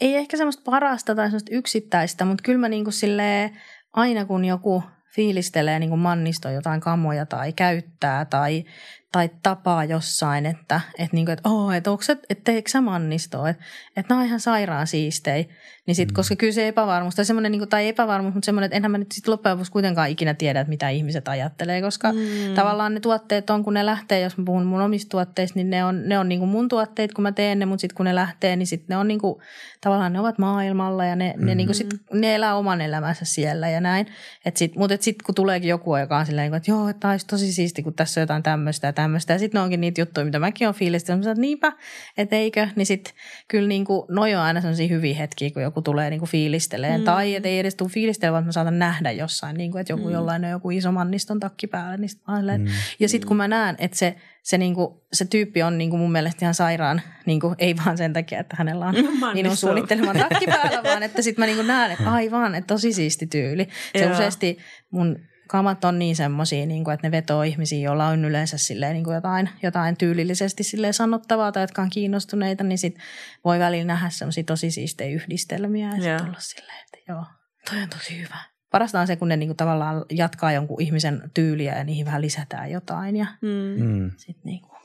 ei ehkä semmoista parasta tai semmoista yksittäistä, mutta kyllä mä niin kuin silleen, aina kun joku fiilistelee niin kuin mannisto jotain kamoja tai käyttää tai, tai tapaa jossain, että, että, niin kuin, että, oh, että, onko se, että teekö sä mannistoa, että, että nämä on ihan sairaan siistei. Niin sit, mm. koska kyllä se epävarmuus, tai, semmoinen, niin kuin, tai epävarmuus, mutta semmoinen, että enhän mä nyt sitten loppujen lopuksi kuitenkaan ikinä tiedä, että mitä ihmiset ajattelee, koska mm. tavallaan ne tuotteet on, kun ne lähtee, jos mä puhun mun omista tuotteista, niin ne on, ne on niin kuin mun tuotteet, kun mä teen ne, mutta sitten kun ne lähtee, niin sitten ne on niin kuin, tavallaan ne ovat maailmalla ja ne, mm. ne, niin kuin sit, ne elää oman elämänsä siellä ja näin. Et sit, mutta sitten kun tuleekin joku, joka on silleen, että joo, että olisi tosi siisti, kun tässä on jotain tämmöistä ja tämmöistä. Ja sitten ne onkin niitä juttuja, mitä mäkin olen fiilistellyt. Mä niinpä, että eikö. Niin sitten kyllä niin kuin, noi on aina sellaisia hyviä hetkiä, kun joku tulee niin kuin fiilisteleen. Mm. Tai että ei edes tule fiilistellä, vaan mä saatan nähdä jossain, niin kuin, että joku mm. jollain on joku iso manniston takki päällä. Niin sit mm. Ja sitten kun mä näen, että se, se, niin kuin, se tyyppi on niin kuin mun mielestä ihan sairaan, niin kuin, ei vaan sen takia, että hänellä on on suunnittelemaan takki päällä, vaan että sitten mä niin kuin näen, että aivan, että tosi siisti tyyli. Se Joo. useasti mun kamat on niin semmoisia, niin kuin, että ne vetoo ihmisiä, joilla on yleensä silleen, niin kuin jotain, jotain tyylillisesti silleen sanottavaa tai jotka on kiinnostuneita, niin sit voi välillä nähdä semmoisia tosi siistejä yhdistelmiä ja sitten olla silleen, että joo, toi on tosi hyvä. Parasta on se, kun ne niin kuin tavallaan jatkaa jonkun ihmisen tyyliä ja niihin vähän lisätään jotain ja mm. mm. sitten niin kuin,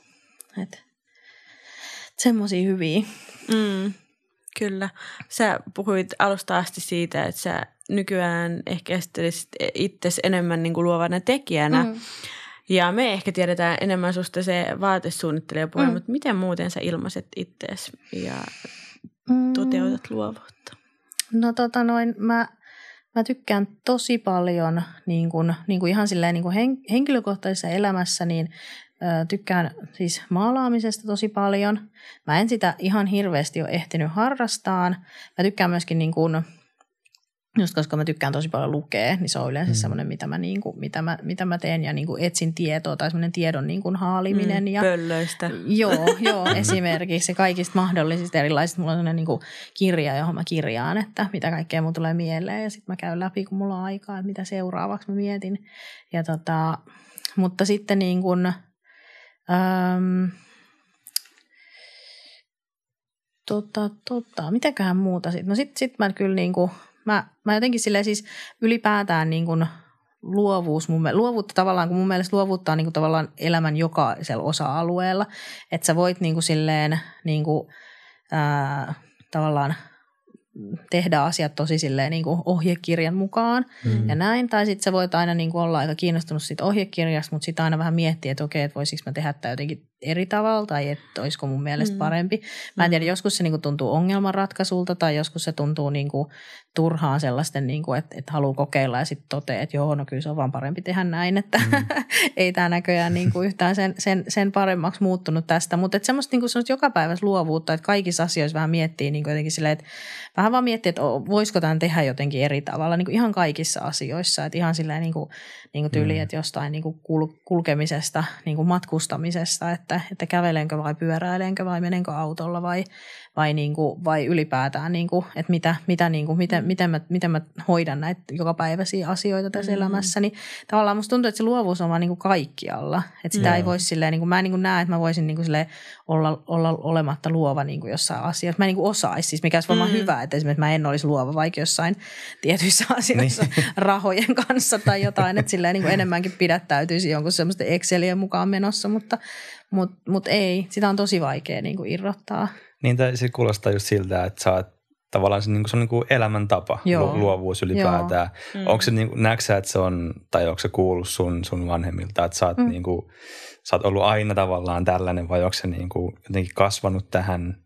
että semmoisia hyviä. Mm. Kyllä. Sä puhuit alusta asti siitä, että sä nykyään ehkä itse enemmän niin kuin luovana tekijänä. Mm. Ja me ehkä tiedetään enemmän susta se vaatesuunnittelijapuoli, mm. mutta miten muuten sä ilmaiset itseäsi ja mm. toteutat luovuutta? No tota noin, mä, mä tykkään tosi paljon niin kuin, niin kuin ihan silleen niin kuin hen, henkilökohtaisessa elämässä, niin ö, tykkään siis maalaamisesta tosi paljon. Mä en sitä ihan hirveästi ole ehtinyt harrastaan. Mä tykkään myöskin niin kuin, Just koska mä tykkään tosi paljon lukea, niin se on yleensä mm. semmoinen, mitä mä, niin kuin, mitä mä, mitä mä teen ja niin kuin etsin tietoa tai semmoinen tiedon niin kuin haaliminen. Mm, ja, pöllöistä. Joo, joo esimerkiksi kaikista mahdollisista erilaisista. Mulla on semmoinen niin kuin kirja, johon mä kirjaan, että mitä kaikkea mun tulee mieleen ja sitten mä käyn läpi, kun mulla on aikaa, että mitä seuraavaksi mä mietin. Ja tota, mutta sitten niin kuin, äm, tota, tota, mitäköhän muuta sitten? No sitten sit mä kyllä niin kuin – Mä, mä jotenkin silleen siis ylipäätään niin kuin luovuus, mun, luovuutta tavallaan, kun mun mielestä luovuutta on niin kuin tavallaan elämän jokaisella osa-alueella, että sä voit niin kuin silleen niin kuin, ää, tavallaan tehdä asiat tosi silleen niin kuin ohjekirjan mukaan mm. ja näin. Tai sitten sä voit aina niin kuin olla aika kiinnostunut siitä ohjekirjasta, mutta sitten aina vähän miettiä, että okei, että voisiko mä tehdä tämä jotenkin eri tavalla tai että olisiko mun mielestä mm. parempi. Mä en tiedä, joskus se niin kuin tuntuu ongelmanratkaisulta tai joskus se tuntuu niin kuin turhaan sellaisten, niin kuin, että, että haluaa kokeilla ja sitten toteaa, että joo, no kyllä se on vaan parempi tehdä näin, että mm. ei tämä näköjään niin kuin yhtään sen, sen, sen paremmaksi muuttunut tästä. Mutta että semmoista, niin kuin semmoista jokapäiväistä luovuutta, että kaikissa asioissa vähän miettii niin kuin jotenkin silleen, että vähän vaan miettii, että voisiko tämän tehdä jotenkin eri tavalla, niin kuin ihan kaikissa asioissa, että ihan silleen niin kuin, niin kuin tyyli, mm. että jostain niin kuin kulkemisesta, niin kuin matkustamisesta, että, että kävelenkö vai pyöräilenkö vai menenkö autolla vai, vai, niin kuin, vai ylipäätään, niin kuin, että mitä, mitä, niin kuin, miten, miten, mä, miten mä hoidan näitä jokapäiväisiä asioita tässä mm. elämässä, niin tavallaan musta tuntuu, että se luovuus on vaan niin kuin kaikkialla, että sitä mm. ei voi silleen, niin kuin, mä en niin kuin näe, että mä voisin niin kuin silleen olla, olla olematta luova niin kuin jossain asiassa, mä en niin kuin osaisi, siis mikä olisi varmaan mm. hyvä, että esimerkiksi mä en olisi luova vaikka jossain tietyissä asioissa niin. rahojen kanssa tai jotain, että silleen niin kuin enemmänkin pidättäytyisi jonkun semmoisten Excelien mukaan menossa, mutta mutta mut ei, sitä on tosi vaikea niin kuin irrottaa. Niin, tai se kuulostaa just siltä, että sä oot tavallaan se, niin kuin, se on niin kuin elämäntapa, Joo. luovuus ylipäätään. Joo. Mm. Onko se, niin kuin, näetkö että se on, tai onko se kuullut sun, sun vanhemmilta, että sä oot, mm. niin kuin, sä oot ollut aina tavallaan tällainen, vai onko se niin kuin, jotenkin kasvanut tähän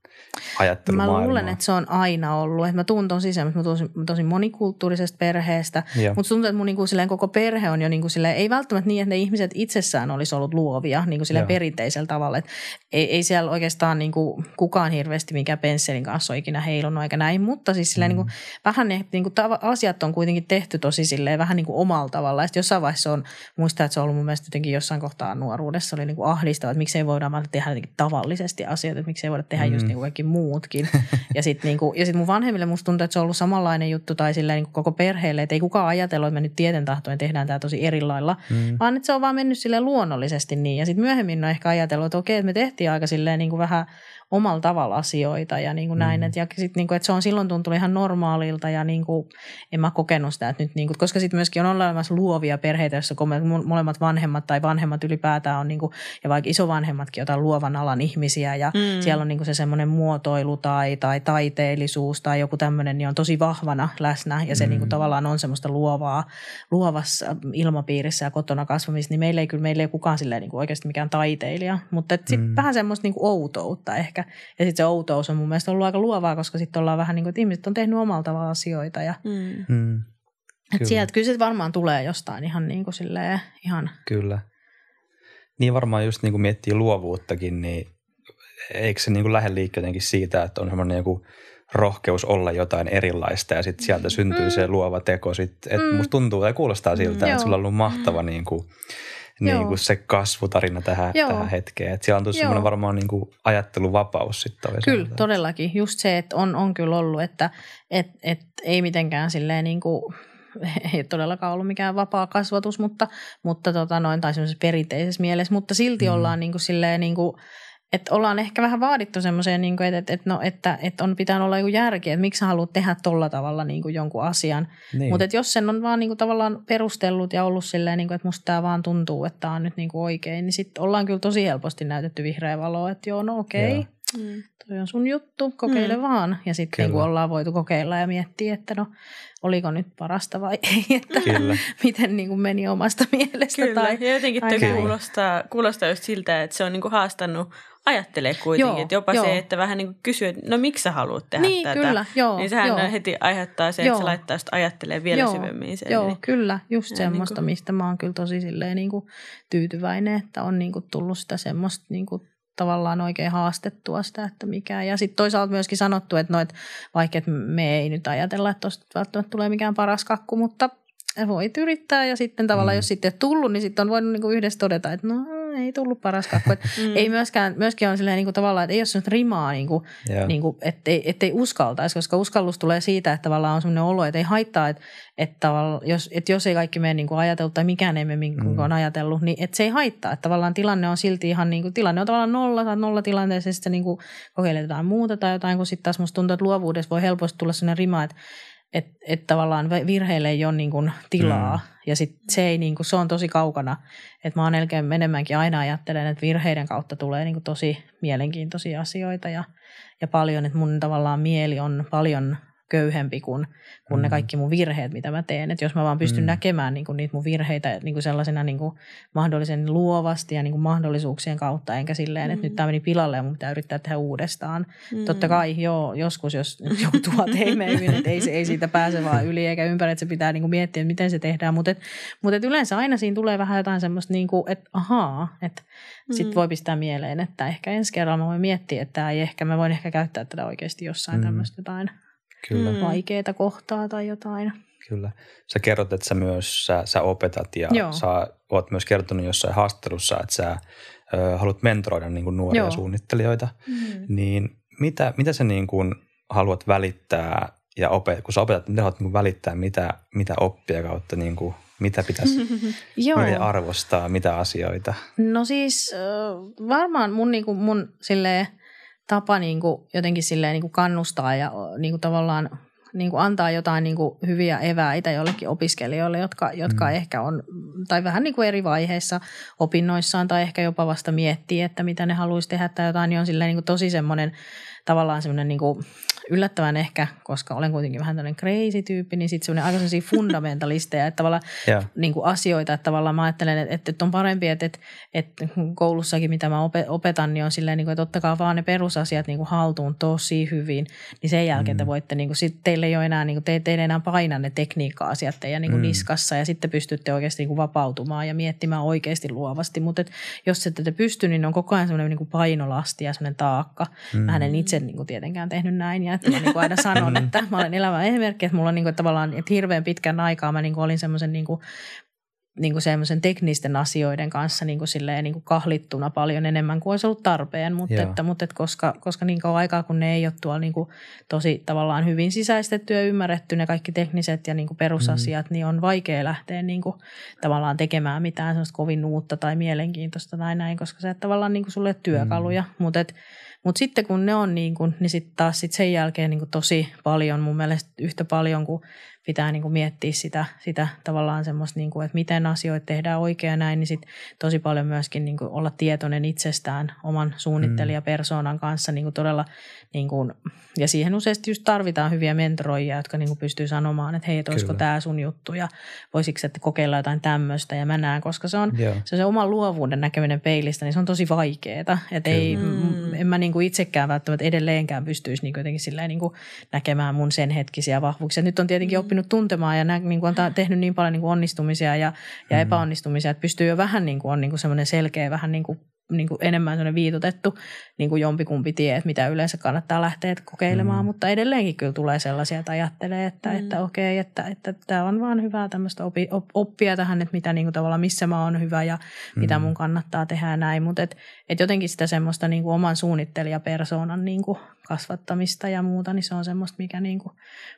Mä luulen, että se on aina ollut. Että mä tuun tosi semmoista, mä tosi, tosi monikulttuurisesta perheestä, mutta tuntuu, että mun niinku silleen koko perhe on jo niinku silleen, ei välttämättä niin, että ne ihmiset itsessään olisi ollut luovia niinku silleen perinteisellä tavalla. Että ei, ei siellä oikeastaan niinku kukaan hirveästi mikä pensselin kanssa ole ikinä heilunut eikä näin, mutta siis silleen mm. niinku, vähän ne niinku, asiat on kuitenkin tehty tosi silleen vähän niinku omalla tavalla. Ja jossain vaiheessa on, muistaa, että se on ollut mun mielestä jotenkin jossain kohtaa nuoruudessa oli niinku ahdistava, että miksei voida tehdä tavallisesti asioita, että miksei voida tehdä mm. just niinku kaikki muutkin. ja sitten niinku, ja sit mun vanhemmille musta tuntuu, että se on ollut samanlainen juttu tai silleen niinku koko perheelle, että ei kukaan ajatellut, että me nyt tieten tahtoen tehdään tämä tosi eri lailla, mm. vaan että se on vaan mennyt sille luonnollisesti niin. Ja sitten myöhemmin on ehkä ajatellut, että okei, että me tehtiin aika silleen niinku vähän omalla tavalla asioita ja niin kuin mm. näin. Et, ja sit, niin kuin, että se on silloin tuntunut ihan normaalilta ja niin kuin, en mä kokenut sitä, että nyt niin kuin, koska sitten myöskin on olemassa luovia perheitä, joissa molemmat vanhemmat tai vanhemmat ylipäätään on niin kuin, ja vaikka isovanhemmatkin jotain luovan alan ihmisiä ja mm. siellä on niin kuin se semmoinen muotoilu tai, tai taiteellisuus tai joku tämmöinen, niin on tosi vahvana läsnä ja se mm. niin kuin, tavallaan on semmoista luovaa, luovassa ilmapiirissä ja kotona kasvamista, niin meillä ei kyllä meillä ei kukaan silleen niin kuin oikeasti mikään taiteilija, mutta sitten mm. vähän semmoista niin kuin outoutta ehkä ehkä. Ja sitten se outous on mun mielestä ollut aika luovaa, koska sitten ollaan vähän niin kuin, että ihmiset on tehnyt omalla tavalla asioita. Ja, mm. Mm. Et kyllä. sieltä kyllä se varmaan tulee jostain ihan niin kuin silleen, ihan. Kyllä. Niin varmaan just niin kuin miettii luovuuttakin, niin eikö se niin kuin lähde liikkeelle jotenkin siitä, että on semmoinen joku rohkeus olla jotain erilaista ja sitten sieltä syntyy mm. se luova teko. Sit, et mm. Musta tuntuu tai kuulostaa siltä, mm, että sulla on ollut mahtava niin kuin – niin kuin se kasvutarina tähän, tähän hetkeen. Että siellä on tullut semmoinen varmaan niin kuin ajatteluvapaus sitten. Kyllä, todellakin. Just se, että on, on kyllä ollut, että et, et ei mitenkään silleen niin kuin ei todellakaan ollut mikään vapaa kasvatus, mutta, mutta tota noin, tai semmoisessa perinteisessä mielessä, mutta silti mm. ollaan niin kuin silleen niin kuin, että ollaan ehkä vähän vaadittu semmoiseen, niin että, että, että, no, että, että on pitänyt olla joku järki, että miksi sä haluat tehdä tolla tavalla niin kuin jonkun asian. Niin. Mutta jos sen on vaan niin kuin, tavallaan perustellut ja ollut silleen, niin kuin, että musta tämä vaan tuntuu, että tämä on nyt niin kuin oikein, niin sitten ollaan kyllä tosi helposti näytetty vihreä valo, että joo, no okei, okay, mm. toi on sun juttu, kokeile mm. vaan. Ja sitten niin ollaan voitu kokeilla ja miettiä, että no oliko nyt parasta vai ei, että Kyllä. miten niin kuin meni omasta mielestä. Kyllä, tai, ja jotenkin toi kuulostaa, kuulostaa just siltä, että se on niin kuin haastanut ajattelee kuitenkin, joo, että jopa joo. se, että vähän niin kuin kysyy, että no miksi sä haluat tehdä niin, tätä, kyllä, joo, niin sehän joo. heti aiheuttaa se, että joo. se laittaa sitä ajattelee vielä joo, syvemmin sen. Joo, niin. kyllä, just semmoista, niin kuin... mistä mä oon kyllä tosi silleen niin kuin tyytyväinen, että on niin kuin tullut sitä semmoista niin kuin tavallaan oikein haastettua sitä, että mikä. Ja sitten toisaalta myöskin sanottu, että, no, että vaikka että me ei nyt ajatella, että tuosta välttämättä tulee mikään paras kakku, mutta voit yrittää ja sitten tavallaan mm. jos sitten tullut, niin sitten on voinut niinku yhdessä todeta, että no ei tullut paras kakku. mm. Ei myöskään, myöskin on silleen niinku tavallaan, että ei ole sellaista rimaa, niinku, yeah. niinku, ettei, ettei uskaltaisi, koska uskallus tulee siitä, että tavallaan on sellainen olo, että ei haittaa, että, että, jos, että jos ei kaikki mene niin kuin ajatellut tai mikään ei mene niin kuin mm. on ajatellut, niin että se ei haittaa. Että tavallaan tilanne on silti ihan niin kuin, tilanne on tavallaan nolla tai nolla tilanteessa ja sitten niin kuin kokeiletaan muuta tai jotain, kun sitten taas musta tuntuu, että luovuudessa voi helposti tulla sellainen rima, että että et tavallaan virheille ei ole niin kuin tilaa mm. ja sit se, ei niin kuin, se on tosi kaukana. Että mä oon enemmänkin aina ajattelen, että virheiden kautta tulee niin kuin tosi mielenkiintoisia asioita ja, ja paljon, että mun tavallaan mieli on paljon köyhempi kuin, kuin mm. ne kaikki mun virheet, mitä mä teen. Että jos mä vaan pystyn mm. näkemään niin kuin niitä mun virheitä niin kuin sellaisena niin kuin mahdollisen luovasti ja niin kuin mahdollisuuksien kautta, enkä silleen, mm. että nyt tämä meni pilalle ja mun pitää yrittää tehdä uudestaan. Mm. Totta kai, joo, joskus jos joku tuot ei mene hyvin, että ei, ei siitä pääse vaan yli eikä ympäri, että se pitää niin kuin miettiä, että miten se tehdään. Mutta et, mut et yleensä aina siinä tulee vähän jotain semmoista, niin kuin, että ahaa, että mm. sitten voi pistää mieleen, että ehkä ensi kerralla mä voin miettiä, että ei ehkä, mä voin ehkä käyttää tätä oikeasti jossain mm. tämmöistä jotain Kyllä. Mm. vaikeita kohtaa tai jotain. Kyllä. Sä kerrot, että sä myös sä, sä opetat ja Joo. sä oot myös kertonut jossain haastattelussa, että sä ö, haluat mentoroida niin kuin nuoria Joo. suunnittelijoita. Mm. Niin mitä, mitä sä niin kuin haluat välittää ja opet, kun sä opetat, mitä haluat niin välittää, mitä, mitä oppia kautta, niin kuin, mitä pitäisi Joo. arvostaa, mitä asioita? No siis varmaan mun, niin kuin mun silleen – tapa niin kuin jotenkin silleen niin kuin kannustaa ja niin kuin tavallaan niin kuin antaa jotain niin kuin hyviä eväitä jollekin opiskelijoille, jotka, jotka mm. ehkä on, tai vähän niin kuin eri vaiheissa opinnoissaan tai ehkä jopa vasta miettii, että mitä ne haluaisi tehdä tai jotain, niin on silleen niin kuin tosi semmoinen tavallaan semmoinen niin kuin yllättävän ehkä, koska olen kuitenkin vähän tämmöinen crazy tyyppi, niin sitten semmoinen aika sellaisia fundamentalisteja, että tavallaan Joo. niin kuin asioita, että tavallaan mä ajattelen, että, että on parempi, että, että, että koulussakin mitä mä ope- opetan, niin on silleen, niin kuin, että ottakaa vaan ne perusasiat niin kuin haltuun tosi hyvin, niin sen jälkeen te voitte, niin kuin, sit teille ei ole enää, niin kuin, te, te ei enää paina ne tekniikka-asiat teidän niin kuin Mm. niskassa ja sitten pystytte oikeasti niin kuin vapautumaan ja miettimään oikeasti luovasti, mutta et, jos ette te pysty, niin on koko ajan semmoinen niin kuin painolasti ja semmoinen taakka. Mm. Mä en itse niin kuin tietenkään tehnyt näin ja että mä niin kuin aina sanon, että mä olen elävä esimerkki, että mulla on niin kuin, tavallaan että hirveän pitkän aikaa mä niin kuin olin semmoisen niin kuin, niin kuin semmoisen teknisten asioiden kanssa niin kuin silleen, niin kuin kahlittuna paljon enemmän kuin olisi ollut tarpeen, mutta, Joo. että, mutta että koska, koska niin kauan aikaa, kun ne ei ole tuolla niin kuin tosi tavallaan hyvin sisäistetty ja ymmärretty ne kaikki tekniset ja niin kuin perusasiat, mm. niin on vaikea lähteä niin kuin tavallaan tekemään mitään sellaista kovin uutta tai mielenkiintoista tai näin, koska se tavallaan niin kuin sulle työkaluja, mm. mutta et, mutta sitten kun ne on niin kuin, niin sitten taas sit sen jälkeen niin kuin tosi paljon, mun mielestä yhtä paljon kuin pitää niin kuin miettiä sitä, sitä tavallaan semmoista, niin kuin, että miten asioita tehdään oikein ja näin, niin sit tosi paljon myöskin niin kuin olla tietoinen itsestään oman suunnittelijapersoonan kanssa niin kuin todella, niin kuin, ja siihen useasti just tarvitaan hyviä mentoroijia, jotka niin kuin pystyy sanomaan, että hei, että olisiko tämä sun juttu ja voisiko että kokeilla jotain tämmöistä ja mä näen, koska se on, Joo. se, on se oman luovuuden näkeminen peilistä, niin se on tosi vaikeaa. Että ei, Kyllä. m- en mä niin kuin itsekään välttämättä edelleenkään pystyisi niin kuin jotenkin silleen niin kuin näkemään mun sen hetkisiä vahvuuksia. Nyt on tietenkin oppinut tuntemaan ja nä, niin kuin on ta- tehnyt niin paljon niin kuin onnistumisia ja, ja epäonnistumisia, että pystyy jo vähän niin kuin on niin kuin semmoinen selkeä, vähän niin kuin niin kuin enemmän semmoinen viitotettu niin kuin jompikumpi tie, että mitä yleensä kannattaa lähteä kokeilemaan, Mm. mutta edelleenkin kyllä tulee sellaisia, että ajattelee, että, Mm. että okei, että, että tämä on vaan hyvää tämmöistä opi, op, oppia tähän, että mitä niin kuin tavallaan, missä mä oon hyvä ja mitä Mm. mun kannattaa tehdä ja näin, mutta et, et jotenkin sitä semmoista niin kuin oman suunnittelijapersoonan niin kuin kasvattamista ja muuta, niin se on semmoista, mikä niin kuin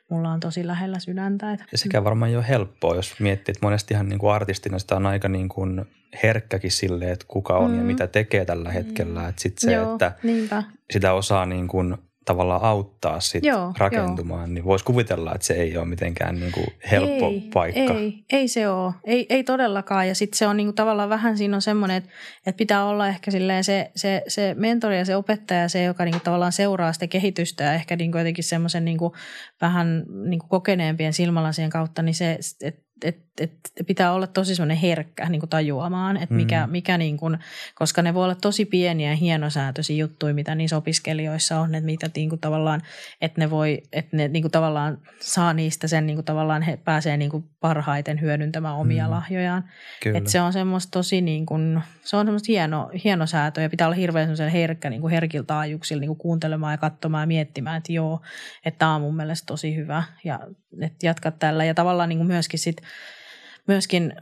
mulla on tosi lähellä sydäntä. Että, Ja sekä varmaan ole helppoa, jos miettii, että monestihan niin kuin artistina sitä on aika niin kuin herkkäkin sille, että kuka on mm. ja Mm. mitä tekee tällä hetkellä. Että sit se, Joo, että niinpä. sitä osaa niin kuin tavallaan auttaa sit Joo, rakentumaan, niin voisi kuvitella, että se ei ole mitenkään niin kuin helppo ei, paikka. Ei, ei se ole. Ei, ei todellakaan. Ja sitten se on niinku tavallaan vähän siinä on semmoinen, että, että pitää olla ehkä silleen se, se, se mentori ja se opettaja, se joka niinku tavallaan seuraa sitä kehitystä ja ehkä niinku jotenkin semmoisen niinku vähän niinku kokeneempien silmälasien kautta, niin se, että et, et, pitää olla tosi semmoinen herkkä niin kuin tajuamaan, että mikä, Mm. mikä niin kuin, koska ne voi olla tosi pieniä ja hienosäätöisiä juttuja, mitä niissä opiskelijoissa on, että mitä niin kuin tavallaan, että ne voi, että ne niin kuin tavallaan saa niistä sen niin kuin tavallaan he pääsee niin kuin parhaiten hyödyntämään omia Mm. lahjojaan. Kyllä. Että se on semmoista tosi niin kuin, se on semmoista hieno, hieno säätö ja pitää olla hirveän semmoisen herkkä niin kuin herkillä taajuuksilla niin kuin kuuntelemaan ja katsomaan ja miettimään, että joo, että tämä on mun mielestä tosi hyvä ja että jatka tällä ja tavallaan niin kuin myöskin sit, myöskin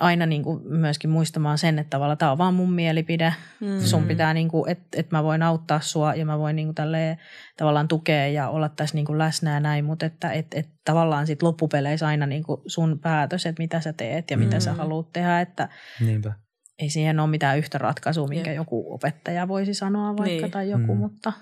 aina niin kuin myöskin muistamaan sen, että tavallaan tämä on vaan mun mielipide. Mm. Sun pitää, niin kuin, että, että mä voin auttaa sua ja mä voin niin kuin tälleen, tavallaan tukea ja olla tässä niin kuin läsnä ja näin, mutta että, että, että tavallaan sit loppupeleissä aina niin kuin sun päätös, että mitä sä teet ja mitä sä Mm. haluat tehdä, että Niinpä. ei siihen ole mitään yhtä ratkaisua, minkä Jep. joku opettaja voisi sanoa vaikka Niin. tai joku, Mm. mutta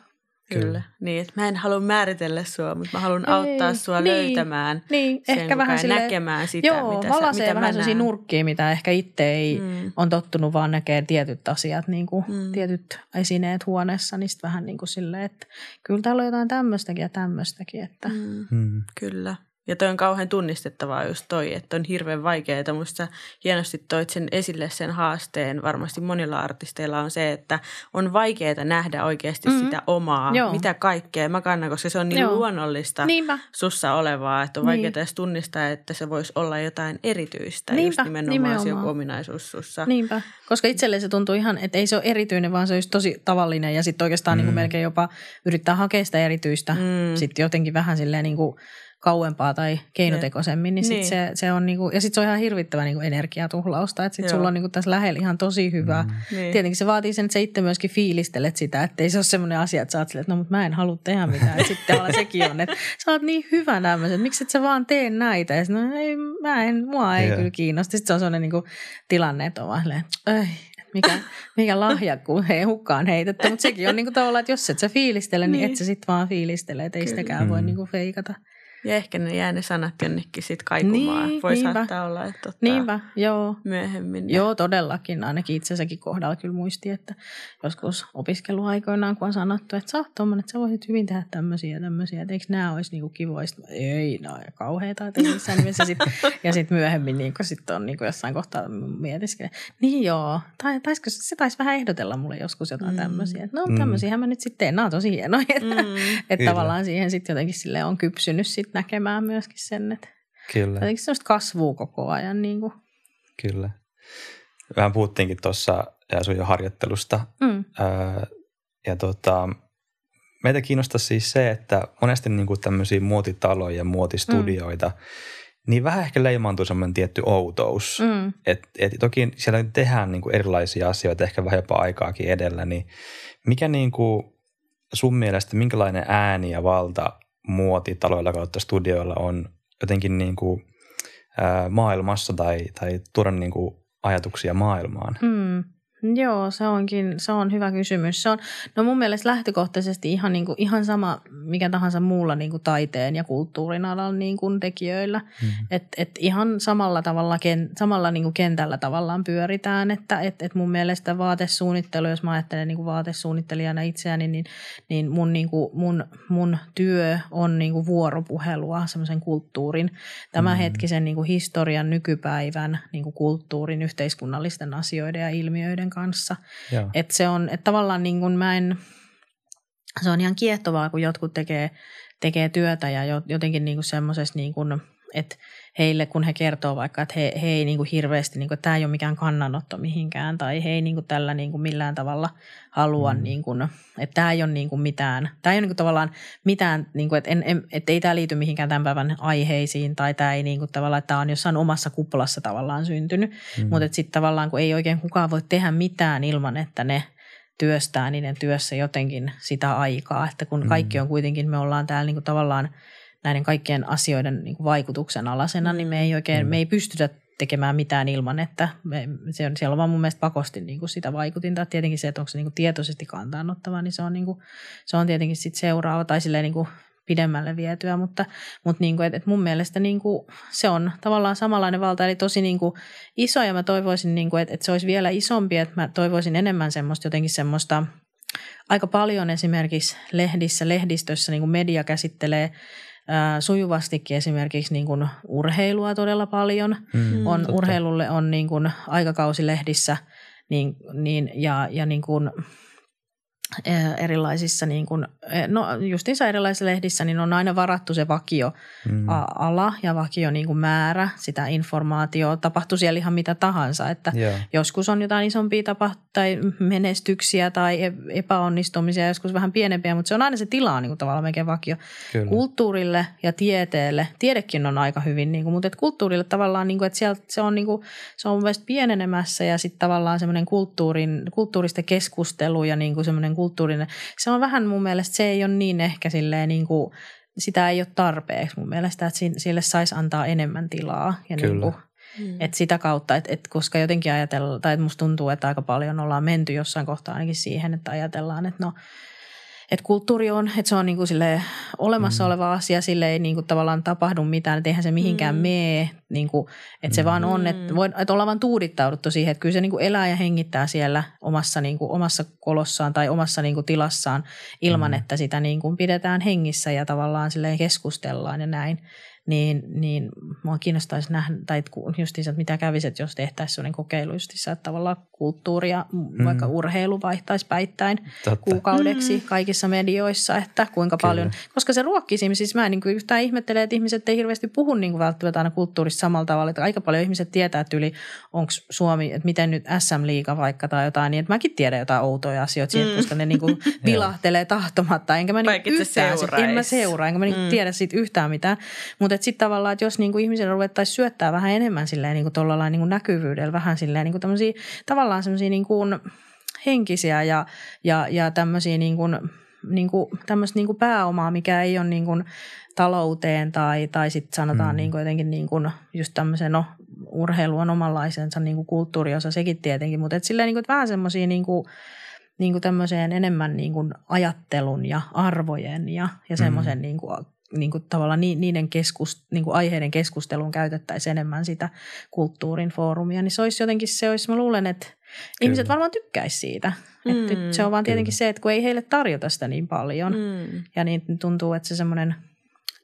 Kyllä. Kyllä. Niin, että mä en halua määritellä sua, mutta mä haluan Ei, auttaa sua niin. löytämään niin, sen ehkä vähän silleen, sille näkemään sitä, Joo, mitä, sä, mitä vähän mä sellaisia näen. nurkkia, mitä ehkä itse ei Mm. on tottunut vaan näkee tietyt asiat, niin kuin Mm. tietyt esineet huoneessa, niin sitten vähän niin kuin silleen, että kyllä täällä on jotain tämmöistäkin ja tämmöistäkin, että Mm. Mm. Kyllä. Ja toi on kauhean tunnistettavaa just toi, että on hirveän vaikeaa. Musta hienosti toit sen esille sen haasteen. Varmasti monilla artisteilla on se, että on vaikeaa nähdä oikeasti Mhm. sitä omaa, Joo. mitä kaikkea mä kannan, koska se on niin Joo. luonnollista niinpä, sussa olevaa, että on Niin. vaikeaa edes tunnistaa, että se voisi olla jotain erityistä, Niinpä, just nimenomaan, se nimenomaan. joku ominaisuus sussa. niinpä. Koska itselle se tuntuu ihan, että ei se ole erityinen, vaan se on just tosi tavallinen ja sitten oikeastaan niin kuin Mm. melkein jopa yrittää hakea sitä erityistä Mm. sitten jotenkin vähän silleen niin kuin kauempaa tai keinotekoisemmin, niin, sit Niin. Se, se on niinku, ja sitten se on ihan hirvittävä niinku energiatuhlausta, että sitten sulla on niinku tässä lähellä ihan tosi hyvä. Mm. Niin. Tietenkin se vaatii sen, että sä itse myöskin fiilistelet sitä, että ei se ole semmoinen asia, että sä oot silleen, että no mutta mä en halua tehdä mitään. Ja sitten tavallaan sekin on, että sä oot niin hyvä tämmöisen, että miksi et sä vaan tee näitä. Ja sit, no ei, mä en, mua ei Joo. kyllä kiinnosta. Sitten se on semmoinen niinku tilanne, että on vaan silleen, ei, mikä, mikä lahjakkuus, ei hukkaan heitetty. Mutta sekin on niinku tavallaan, että jos et sä fiilistele, niin, Niin. et sä sitten vaan fiilistele, että ei sitäkään voi Mm. niinku feikata. Ja ehkä ne jää ne sanat jonnekin sitten kaikumaan. Niin, Voi niinpä. saattaa olla, että ottaa Niinpä, joo. myöhemmin. ne. Joo, todellakin. Ainakin itsensäkin kohdalla kyllä muisti, että joskus opiskeluaikoinaan, kun on sanottu, että sä oot tommonen, että sä voisit hyvin tehdä tämmöisiä ja tämmöisiä, että eikö nämä olisi niinku mä, ei, nämä on kauheita, että ei missään nimessä. Sit, ja sitten myöhemmin niin sitten on niinku jossain kohtaa mietiskelen. Niin joo, tai, taisiko, se taisi vähän ehdotella mulle joskus jotain Mm. mm. tämmöisiä. Että no Mm. tämmöisiä mä nyt sitten teen, nämä on tosi hienoja. Että, Mm. että Kyllä. tavallaan siihen sitten jotenkin sille on kypsynyt sit näkemään myöskin sen, että Kyllä, jotenkin semmoista kasvua koko ajan. Niin kuin. kyllä. Vähän puhuttiinkin tuossa sun jo harjoittelusta. Mm. Öö, ja tota, meitä kiinnostaa siis se, että monesti niin kuin tämmöisiä muotitaloja ja muotistudioita, mm. niin vähän ehkä leimaantuu semmoinen tietty outous. Mm. Et, et toki siellä tehdään niin kuin erilaisia asioita, ehkä vähän jopa aikaakin edellä, niin mikä niin kuin sun mielestä, minkälainen ääni ja valta muotitaloilla kautta studioilla on jotenkin niin kuin, ää, maailmassa tai, tai tuoda niin kuin ajatuksia maailmaan? Mm. Joo, se onkin, se on hyvä kysymys. Se on, no mun mielestä lähtökohtaisesti ihan, niin kuin, ihan sama mikä tahansa muulla niin kuin taiteen ja kulttuurin alalla niin kuin tekijöillä. Mm. Et, et ihan samalla tavalla, ken, samalla niin kuin kentällä tavallaan pyöritään, että et, et mun mielestä vaatesuunnittelu, jos mä ajattelen niin kuin vaatesuunnittelijana itseäni, niin, niin, mun, niin kuin, mun, mun työ on niin kuin vuoropuhelua semmoisen kulttuurin, tämänhetkisen niin kuin historian, nykypäivän niin kuin kulttuurin, yhteiskunnallisten asioiden ja ilmiöiden kanssa. Joo. Et se on, että tavallaan niin kuin mä en, se on ihan kiehtovaa, kun jotkut tekee, tekee työtä ja jo- jotenkin niin kuin semmoisessa, niin kuin, että heille kun he kertoo vaikka, että he, he ei niin kuin hirveästi, niin kuin, että tämä ei ole mikään kannanotto mihinkään tai he ei niin kuin tällä niin kuin millään tavalla halua, Mm. mm. niin kuin, että tämä ei ole niin kuin mitään, tämä ei ole niin kuin tavallaan mitään, niin kuin, että, en, en, että ei tämä liity mihinkään tämän päivän aiheisiin tai tämä ei niin kuin tavallaan, että tämä on jossain omassa kuplassa tavallaan syntynyt, Mm. mutta sitten tavallaan kun ei oikein kukaan voi tehdä mitään ilman, että ne työstää niiden työssä jotenkin sitä aikaa, että kun Mm. kaikki on kuitenkin, me ollaan täällä niin kuin tavallaan näiden kaikkien asioiden niin kuin vaikutuksen alasena, niin me ei oikein, Mm. me ei pystytä tekemään mitään ilman, että me, se on, siellä on vaan mun mielestä pakosti niin kuin sitä vaikutinta. Tietenkin se, että onko se niin kuin tietoisesti kantaanottava, niin se on, niin kuin, se on tietenkin sit seuraava tai silleen niin kuin pidemmälle vietyä, mutta, mutta niin kuin, et, et mun mielestä niin kuin se on tavallaan samanlainen valta, eli tosi niin kuin iso ja mä toivoisin, niin kuin, että, että se olisi vielä isompi, että mä toivoisin enemmän semmoista jotenkin semmoista, aika paljon esimerkiksi lehdissä, lehdistössä niin kuin media käsittelee sujuvastikin esimerkiksi niin kuin urheilua todella paljon. Mm, On, totta. urheilulle on niin kuin aikakausilehdissä niin, niin, ja, ja niin kuin, erilaisissa, niin kuin, ää, no justiinsa erilaisissa lehdissä, niin on aina varattu se vakio Mm. ala ja vakio niin kuin määrä, sitä informaatiota, tapahtuu siellä ihan mitä tahansa, että Joo. Joskus on jotain isompia tapa- tai menestyksiä tai e- epäonnistumisia, joskus vähän pienempiä, mutta se on aina se tila on niin kuin tavallaan melkein vakio. Kyllä. Kulttuurille ja tieteelle, tiedekin on aika hyvin, niin kuin, mutta et kulttuurille tavallaan, niin kuin, että sieltä se on, niin kuin, se on mun pienenemässä ja sitten tavallaan semmoinen kulttuurin, kulttuurista keskustelu ja niin kuin semmoinen kulttuurinen, se on vähän mun mielestä, se ei ole niin ehkä silleen niin kuin, sitä ei ole tarpeeksi mun mielestä, että sin- sille saisi antaa enemmän tilaa. Ja Kyllä. Niin kuin, Mm. et sitä kautta, että et koska jotenkin ajatellaan, tai musta tuntuu, että aika paljon ollaan menty jossain kohtaa ainakin siihen, että ajatellaan, että no, että kulttuuri on, että se on niinku sille olemassa Mm. oleva asia, sille ei niinku tavallaan tapahdu mitään, että eihän se mihinkään Mm. mm. mee, niinku, että se Mm. vaan on, että, Mm. voi, että ollaan vaan tuudittauduttu siihen, että kyllä se niinku elää ja hengittää siellä omassa, niinku, omassa kolossaan tai omassa niinku tilassaan ilman, Mm. että sitä niinku pidetään hengissä ja tavallaan silleen keskustellaan ja näin niin, niin mua kiinnostaisi nähdä, tai justiinsa, että mitä kävisi, että jos tehtäisiin sellainen kokeilu justiinsa, että tavallaan kulttuuri ja mm. vaikka urheilu vaihtaisi päittäin Totta. kuukaudeksi Mm. kaikissa medioissa, että kuinka Kyllä. paljon, koska se ruokkii siinä, siis mä en niin kuin yhtään ihmettele, että ihmiset ei hirveästi puhu niin kuin välttämättä aina kulttuurista samalla tavalla, että aika paljon ihmiset tietää, että yli onko Suomi, että miten nyt SM-liiga vaikka tai jotain, niin että mäkin tiedän jotain outoja asioita siitä, Mm. koska ne niin kuin vilahtelee tahtomatta, enkä mä niin yhtään, sit, en mä seuraa, enkä mä niin Mm. mm. tiedä siitä yhtään mitään, mutta sitten tavallaan, että jos niin kuin ihmisen ruvettaisiin syöttää vähän enemmän silleen niin kuin tuolla niin kuin näkyvyydellä, vähän silleen niin kuin tämmöisiä, tavallaan semmoisia niin kuin henkisiä ja, ja, ja tämmöisiä niin kuin, niin kuin, tämmöistä niin kuin pääomaa, mikä ei ole niin kuin talouteen tai, tai sitten sanotaan Mm. niin kuin jotenkin niin kuin just tämmöisen, no urheilu on omanlaisensa niin kuin kulttuuriosa sekin tietenkin, mutta et silleen niin kuin, vähän semmoisia niin kuin, niin kuin tämmöiseen enemmän niin kuin ajattelun ja arvojen ja, ja semmoisen Mm. niin kuin niin kuin tavallaan niiden keskus, niin kuin aiheiden keskusteluun käytettäisiin enemmän sitä kulttuurin foorumia, niin se olisi jotenkin, se olisi, mä luulen, että Kyllä. ihmiset varmaan tykkäisi siitä. Mm, että se on vaan tietenkin kyllä. se, että kun ei heille tarjota sitä niin paljon mm. ja niin tuntuu, että se semmoinen –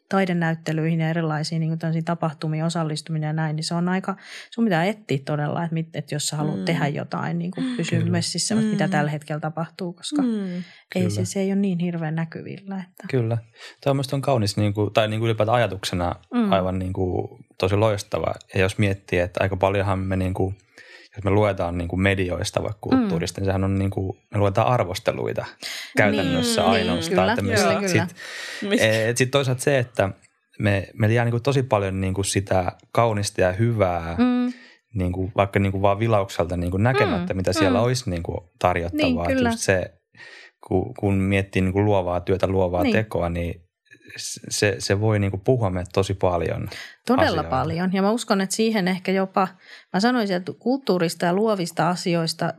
taidenäyttelyihin ja erilaisiin niin tapahtumiin osallistuminen ja näin, niin se on aika, sun pitää etsiä todella, että, mit, että jos sä haluat mm. tehdä jotain, niin kuin pysyä Kyllä. messissä, mm. mitä tällä hetkellä tapahtuu, koska mm. ei, se, se ei ole niin hirveän näkyvillä. Että. Kyllä. Tämä on kaunis, niin kuin, tai niin kuin ylipäätään ajatuksena mm. aivan niin kuin, tosi loistava. Ja jos miettii, että aika paljonhan me niin kuin – jos me luetaan niin kuin medioista vaikka kulttuurista, mm. niin sehän on niin kuin, me luetaan arvosteluita käytännössä niin, ainoastaan. Niin, kyllä, kyllä, sit, kyllä. Et sit toisaalta se, että me, meillä jää niin kuin tosi paljon niin kuin sitä kaunista ja hyvää, mm. niin kuin, vaikka niin kuin vaan vilaukselta niin kuin näkemättä, mm. mitä siellä mm. olisi niin kuin tarjottavaa. Niin, kyllä. Just se, kun, kun miettii niin kuin luovaa työtä, luovaa niin. tekoa, niin se, se voi niin kuin puhua meille tosi paljon. Todella asioita. paljon. Ja mä uskon, että siihen ehkä jopa, mä sanoisin, että kulttuurista ja luovista asioista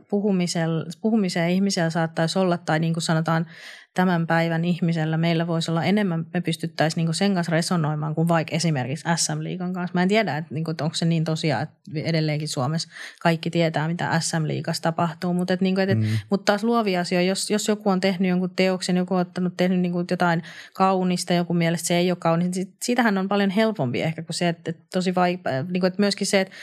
puhumiseen ihmisellä saattaisi olla, tai niin kuin sanotaan tämän päivän ihmisellä meillä voisi olla enemmän, me pystyttäisiin niin sen kanssa resonoimaan kuin vaikka esimerkiksi SM-liigan kanssa. Mä en tiedä, että, niin kuin, että onko se niin tosiaan, että edelleenkin Suomessa kaikki tietää, mitä SM-liigassa tapahtuu, mutta, että, niin kuin, että, mm. mutta taas luovia asioita, jos, jos joku on tehnyt jonkun teoksen, joku on ottanut, tehnyt niin kuin jotain kaunista, joku mielestä se ei ole kaunis, niin siitähän on paljon helpompi ehkä kuin se, että, että tosi vaikea, niin kuin, että myöskin se, että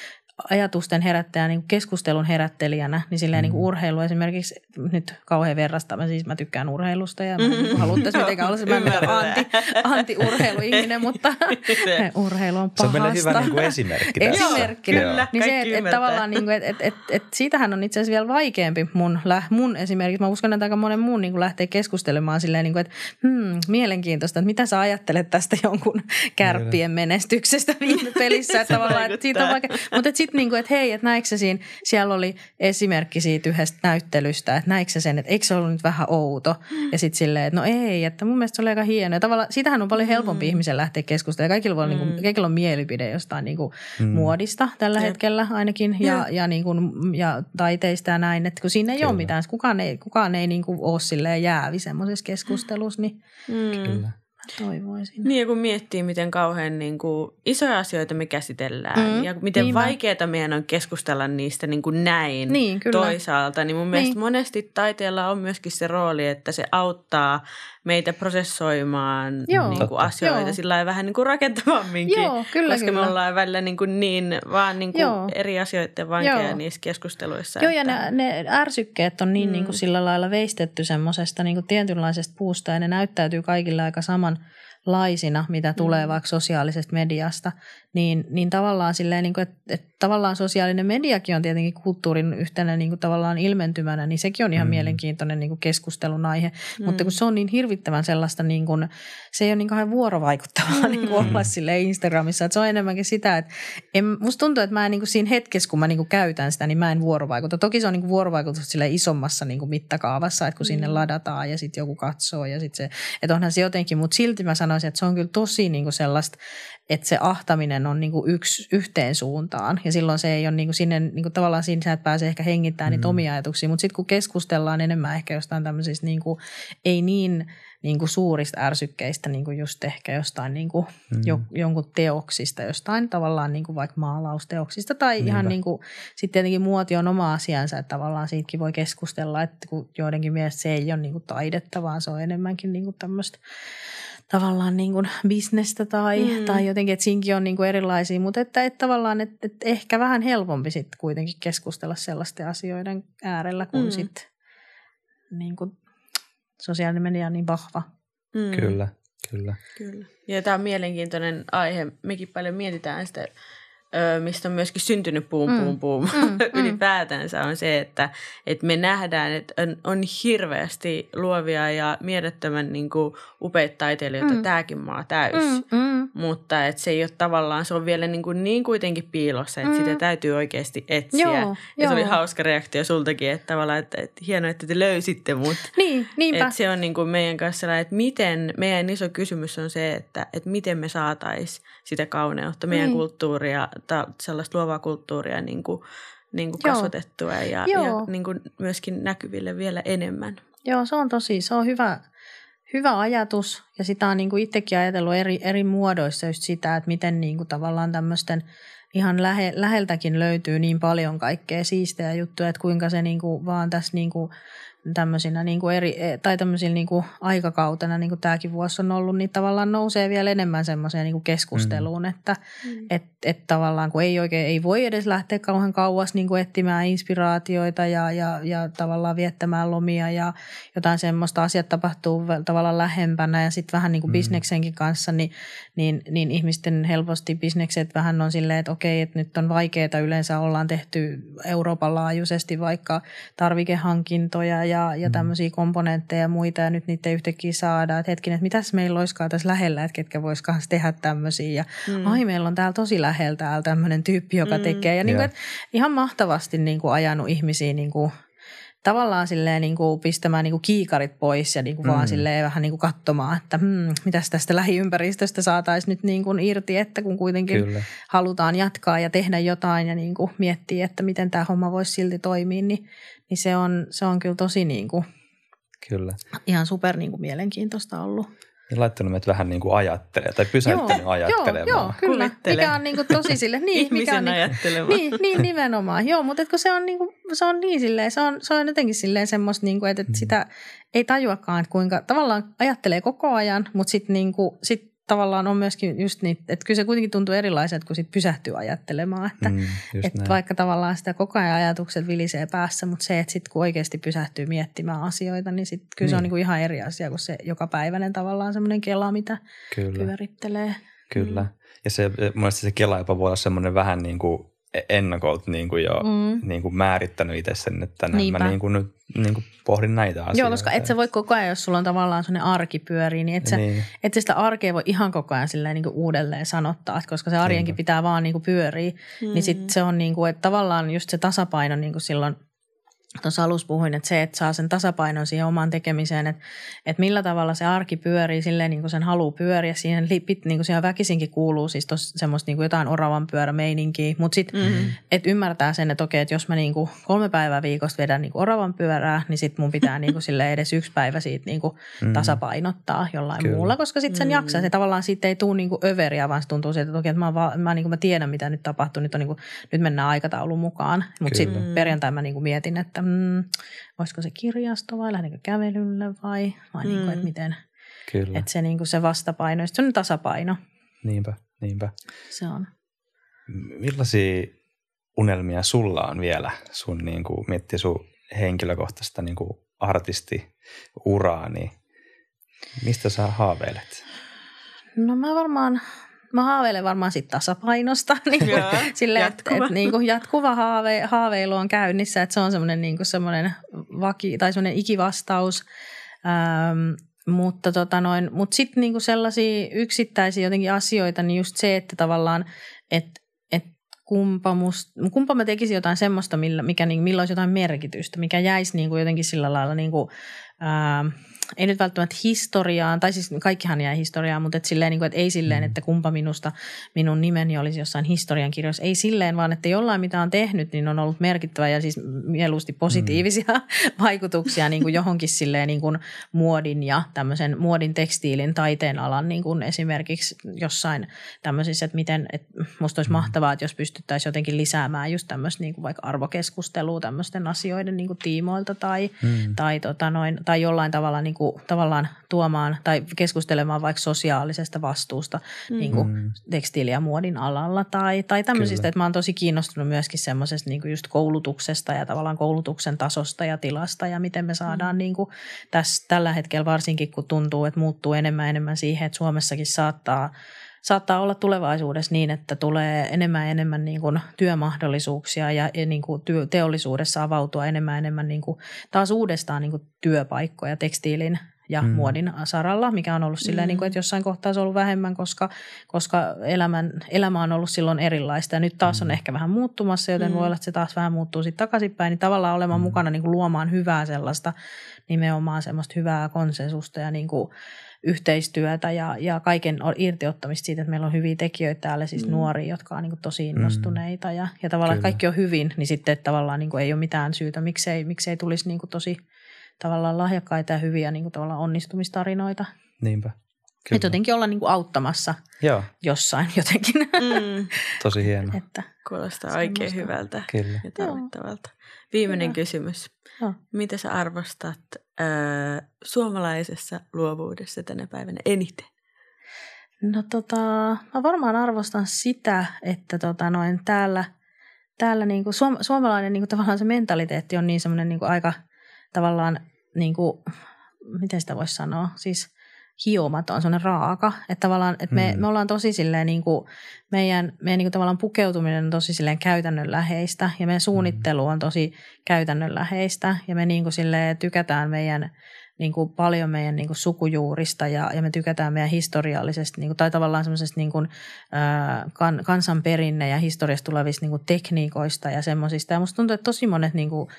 ajatusten herättäjä, niin keskustelun herättelijänä, niin silleen niin kuin mm. urheilu esimerkiksi, nyt kauhean verrasta, mä siis mä tykkään urheilusta ja mä niin haluttaisiin mitenkään olla semmoinen anti, anti-urheiluihminen, mutta urheilu on pahasta. Se on hyvä niin kuin esimerkki tässä. Esimerkki, kyllä. Niin se, että et, tavallaan niin kuin, et, et, et, et, siitähän on itse asiassa vielä vaikeampi mun, mun esimerkiksi. Mä uskon, että aika monen muun niin kuin lähtee keskustelemaan silleen, niin kuin, että hmm, mielenkiintoista, että mitä sä ajattelet tästä jonkun kärppien menestyksestä viime pelissä. että tavallaan, että siitä on vaikea, mutta että sitten niin kuin, että hei, että näikö siinä, siellä oli esimerkki siitä yhdestä näyttelystä, että näikö sen, että eikö se ollut nyt vähän outo. Mm. Ja sitten silleen, että no ei, että mun mielestä se oli aika hieno. Ja tavallaan siitähän on paljon helpompi mm. ihmisen lähteä keskustelemaan. Kaikilla, voi, mm. niin kuin, kaikilla on mielipide jostain niin kuin mm. muodista tällä Jep. hetkellä ainakin ja, ja, ja, niin kuin, ja taiteista ja näin. Että kun siinä ei Kyllä. ole mitään, kukaan ei, kukaan ei niin kuin ole silleen jäävi semmoisessa keskustelussa. Niin mm. Kyllä toivoisin. Niin ja kun miettii, miten kauhean niin kuin, isoja asioita me käsitellään mm, ja miten niin vaikeaa meidän on keskustella niistä niin kuin näin niin, kyllä. toisaalta, niin mun niin. mielestä monesti taiteella on myöskin se rooli, että se auttaa meitä prosessoimaan joo, niin kuin asioita joo. sillä vähän niin kuin rakentavamminkin. Joo, kyllä, koska kyllä. me ollaan välillä niin, kuin niin vaan niin kuin eri asioiden vankeja niissä keskusteluissa. Joo, että... ja ne, ne ärsykkeet on niin, mm. niin kuin sillä lailla veistetty semmoisesta niin kuin tietynlaisesta puusta ja ne näyttäytyy kaikille aika saman laisina, mitä tulee mm. vaikka sosiaalisesta mediasta, niin, niin tavallaan silleen, niin kuin, että, että tavallaan sosiaalinen mediakin on tietenkin kulttuurin yhtenä niin kuin tavallaan ilmentymänä, niin sekin on ihan mm. mielenkiintoinen niin kuin keskustelun aihe. Mm. Mutta kun se on niin hirvittävän sellaista, niin kuin, se ei ole niin kauhean vuorovaikuttavaa mm. niin kuin olla sille Instagramissa. Että se on enemmänkin sitä, että en, musta tuntuu, että mä en niin kuin siinä hetkessä, kun mä niin kuin käytän sitä, niin mä en vuorovaikuta. Toki se on niin kuin vuorovaikutus sille isommassa niin kuin mittakaavassa, että kun mm. sinne ladataan ja sitten joku katsoo ja sitten se, että onhan se jotenkin, mutta silti mä sanoisin, että se on kyllä tosi niin kuin sellaista, että se ahtaminen on niin kuin yksi yhteen suuntaan ja silloin se ei ole niin kuin sinne, niin kuin tavallaan siinä sä et pääse ehkä hengittämään mm. niitä omia ajatuksia, mutta sitten kun keskustellaan enemmän ehkä jostain tämmöisistä niin kuin, ei niin, niin kuin suurista ärsykkeistä, niin kuin just ehkä jostain niin kuin mm. jo, jonkun teoksista, jostain tavallaan niin kuin vaikka maalausteoksista tai Niinpä. ihan niin kuin, sitten tietenkin muoti on oma asiansa, että tavallaan siitäkin voi keskustella, että kun joidenkin mielestä se ei ole niin kuin taidetta, vaan se on enemmänkin niin kuin tämmöistä tavallaan niin kuin bisnestä tai, mm. tai jotenkin, että siinkin on niin kuin erilaisia, mutta että, että tavallaan että, että ehkä vähän helpompi sitten kuitenkin keskustella sellaisten asioiden äärellä, kun mm. sitten niin kuin sosiaalinen media on niin vahva. Mm. Kyllä, kyllä. Kyllä. Ja tämä on mielenkiintoinen aihe. Mekin paljon mietitään sitä mistä on myöskin syntynyt puum puum mm. puum mm, mm. ylipäätänsä on se, että, että me nähdään, että on, on hirveästi luovia ja mielettömän niin kuin, upeita taiteilijoita mm. tämäkin maa täys. Mm, mm. Mutta että se ei ole tavallaan, se on vielä niin, kuin, niin kuitenkin piilossa, että mm. sitä täytyy oikeasti etsiä. Joo, ja joo. se oli hauska reaktio sultakin, että tavallaan, että, että hienoa, että te löysitte mut. Niin, niinpä. Että se on niin kuin meidän kanssa, että miten, meidän iso kysymys on se, että, että miten me saataisiin sitä kauneutta, meidän niin. kulttuuria ta, sellaista luovaa kulttuuria niin kuin, niin kuin kasvatettua ja, ja niin kuin myöskin näkyville vielä enemmän. Joo, se on tosi, se on hyvä, hyvä ajatus. Ja sitä on niin kuin itsekin ajatellut eri, eri muodoissa just sitä, että miten niin kuin tavallaan tämmöisten ihan lähe, läheltäkin löytyy niin paljon kaikkea siistejä juttuja, että kuinka se niin kuin vaan tässä niin kuin tämmöisinä niin kuin eri, e, tai tämmöisillä niin kuin aikakautena, niin kuin tämäkin vuosi on ollut, niin tavallaan nousee vielä enemmän semmoiseen niin kuin keskusteluun, mm. että mm. et, et tavallaan kun ei oikein, ei voi edes lähteä kauhean kauas niin kuin etsimään inspiraatioita ja, ja, ja tavallaan viettämään lomia ja jotain semmoista asiat tapahtuu tavallaan lähempänä ja sitten vähän niin kuin mm. bisneksenkin kanssa, niin, niin, niin ihmisten helposti bisnekset vähän on silleen, että okei, että nyt on vaikeaa yleensä ollaan tehty Euroopan laajuisesti vaikka tarvikehankintoja ja ja, ja mm. tämmöisiä komponentteja ja muita ja nyt niitä ei yhtäkkiä saada. Että hetkinen, että mitäs meillä olisikaan tässä lähellä, että ketkä voisikaan tehdä tämmöisiä. Ja mm. ai meillä on täällä tosi lähellä täällä tämmöinen tyyppi, joka mm. tekee. Ja niin kuin, ihan mahtavasti niin kuin ajanut ihmisiä niin kuin tavallaan silleen niin kuin pistämään niin kuin kiikarit pois ja niin kuin mm. vaan silleen vähän niin kuin katsomaan, että hmm, mitäs tästä lähiympäristöstä saataisiin nyt niin kuin irti, että kun kuitenkin Kyllä. halutaan jatkaa ja tehdä jotain ja niin kuin miettiä, että miten tämä homma voisi silti toimia, niin, niin se, on, se on kyllä tosi niin kuin Kyllä. ihan super niin kuin mielenkiintoista ollut. Ja laittanut meidät vähän niin kuin ajattelemaan tai pysäyttänyt joo, ajattelemaan. Joo, joo kyllä. Mikä on niin kuin tosi sille. Niin, mikä on, niin, niin, niin, nimenomaan. Joo, mutta kun se on, niin kuin, se on niin silleen, se on, se on jotenkin silleen semmoista, niin kuin, että, että mm. sitä ei tajuakaan, että kuinka tavallaan ajattelee koko ajan, mutta sitten niin kuin, sit tavallaan on myöskin just niin, että kyllä se kuitenkin tuntuu erilaiset, kun sit pysähtyy ajattelemaan. Että, mm, että vaikka tavallaan sitä koko ajan ajatukset vilisee päässä, mutta se, että sitten kun oikeasti pysähtyy miettimään asioita, niin sitten kyllä niin. se on niin kuin ihan eri asia kuin se jokapäiväinen tavallaan semmoinen kela, mitä kyllä. pyörittelee. Kyllä. Mm. Ja se, mun se kela jopa voi olla semmoinen vähän niin kuin ennakolta niin kuin jo mm. niin kuin määrittänyt itse sen, että näin mä niin kuin nyt niin kuin pohdin näitä asioita. Joo, koska et sä voi koko ajan, jos sulla on tavallaan sellainen arki pyörii, niin et, sä, niin. et sä sitä arkea voi ihan koko ajan silleen niin kuin uudelleen sanottaa, koska se arjenkin Niinpä. pitää vaan niin kuin pyöriä, mm. niin sit se on niin kuin, että tavallaan just se tasapaino niin kuin silloin – tuossa alussa puhuin, että se, että saa sen tasapainon siihen omaan tekemiseen, että, että millä tavalla se arki pyörii silleen, niin kuin sen haluaa pyöriä. Siihen, lipit, niin kuin siihen väkisinkin kuuluu siis semmoista niin kuin jotain oravan pyörämeininkiä, mutta sitten, mm-hmm. että ymmärtää sen, että okei, että jos mä niin kuin kolme päivää viikosta vedän niin kuin oravan pyörää, niin sitten mun pitää niin kuin sille edes yksi päivä siitä niin kuin mm-hmm. tasapainottaa jollain Kyllä. muulla, koska sitten sen mm-hmm. jaksaa. Se tavallaan siitä ei tule niin kuin överiä, vaan se tuntuu siitä, että okei, että mä, vaan, mä, niin kuin mä tiedän, mitä nyt tapahtuu, nyt, on niin kuin, nyt mennään aikataulun mukaan, mutta sitten perjantai mä niin kuin mietin, että mm, olisiko se kirjasto vai lähdenkö kävelylle vai, vai mm. niin kuin, että miten. Kyllä. Että se, niin kuin se vastapaino, se on tasapaino. Niinpä, niinpä. Se on. Millaisia unelmia sulla on vielä sun niin kuin, miettii sun henkilökohtaista niin kuin artistiuraa, niin mistä sä haaveilet? No mä varmaan mä haaveilen varmaan sit tasapainosta. Niin kuin, sille, että et, niin kuin jatkuva haave, haaveilu on käynnissä, että se on semmoinen niin semmoinen vaki, tai semmoinen ikivastaus. Ähm, mutta tota noin, mut sitten niinku sellaisia yksittäisiä jotenkin asioita, niin just se, että tavallaan, että et kumpa, must, kumpa mä tekisin jotain semmoista, millä, mikä, niin, millä olisi jotain merkitystä, mikä jäisi niinku jotenkin sillä lailla niinku, ähm, ei nyt välttämättä historiaan, tai siis kaikkihan jää historiaan, mutta et silleen, niin kuin, että ei silleen, mm. että kumpa minusta minun nimeni olisi jossain historiankirjoissa. Ei silleen, vaan että jollain mitä on tehnyt, niin on ollut merkittävä ja siis mieluusti positiivisia mm. vaikutuksia niin kuin johonkin silleen niin kuin muodin ja tämmöisen muodin tekstiilin taiteen alan niin kuin esimerkiksi jossain tämmöisissä, että miten, että musta olisi mm. mahtavaa, että jos pystyttäisiin jotenkin lisäämään just tämmöistä niin kuin vaikka arvokeskustelua tämmöisten asioiden niin kuin tiimoilta tai, mm. tai, tota noin, tai jollain tavalla niin kuin, tavallaan tuomaan tai keskustelemaan vaikka sosiaalisesta vastuusta mm. niin kuin mm. tekstiili- ja muodin alalla tai, tai tämmöisistä, Kyllä. että mä oon tosi kiinnostunut myöskin semmoisesta niin just koulutuksesta ja tavallaan koulutuksen tasosta ja tilasta ja miten me saadaan mm. niin kuin tässä, tällä hetkellä varsinkin, kun tuntuu, että muuttuu enemmän enemmän siihen, että Suomessakin saattaa saattaa olla tulevaisuudessa niin, että tulee enemmän ja enemmän niin kuin työmahdollisuuksia ja niin kuin työ, teollisuudessa avautua enemmän ja enemmän niin kuin taas uudestaan niin kuin työpaikkoja tekstiilin ja mm. muodin saralla, mikä on ollut silleen, mm. niin kuin, että jossain kohtaa se on ollut vähemmän, koska, koska elämän, elämä on ollut silloin erilaista ja nyt taas on mm. ehkä vähän muuttumassa, joten mm. voi olla, että se taas vähän muuttuu sitten takaisinpäin, niin tavallaan olemaan mm. mukana niin kuin luomaan hyvää sellaista, nimenomaan semmoista hyvää konsensusta ja niin kuin, yhteistyötä ja, ja kaiken irtiottamista siitä, että meillä on hyviä tekijöitä täällä, siis mm. nuoria, jotka on niin tosi mm. innostuneita ja, ja tavallaan Kyllä. kaikki on hyvin, niin sitten että tavallaan niin ei ole mitään syytä, miksei, miksei tulisi niin tosi, tavallaan lahjakkaita ja hyviä niin kuin tavallaan onnistumistarinoita. Niinpä. Että jotenkin olla niin kuin auttamassa Joo, jossain jotenkin. Mm, tosi hieno. että, kuulostaa oikein hyvältä Kyllä. ja tarvittavalta. Viimeinen Hyvä. kysymys. Joo. Mitä sä arvostat öö, suomalaisessa luovuudessa tänä päivänä eniten? No tota, mä varmaan arvostan sitä, että tota noin täällä, täällä niinku suom, suomalainen niinku tavallaan se mentaliteetti on niin semmoinen niinku aika tavallaan, niinku, miten sitä voisi sanoa, siis hiomaton, semmoinen raaka. Että tavallaan, että me, Mm. me ollaan tosi silleen niinku, meidän, meidän niinku tavallaan pukeutuminen on tosi silleen käytännönläheistä ja meidän suunnittelu on tosi käytännönläheistä ja me niinku silleen tykätään meidän niin kuin paljon meidän niin kuin sukujuurista ja, ja me tykätään meidän historiallisesta niin kuin, tai tavallaan semmoisesta niin kuin, kan, kansanperinne ja historiasta tulevista niin kuin tekniikoista ja semmoisista. Ja musta tuntuu, että tosi monet niin kuin,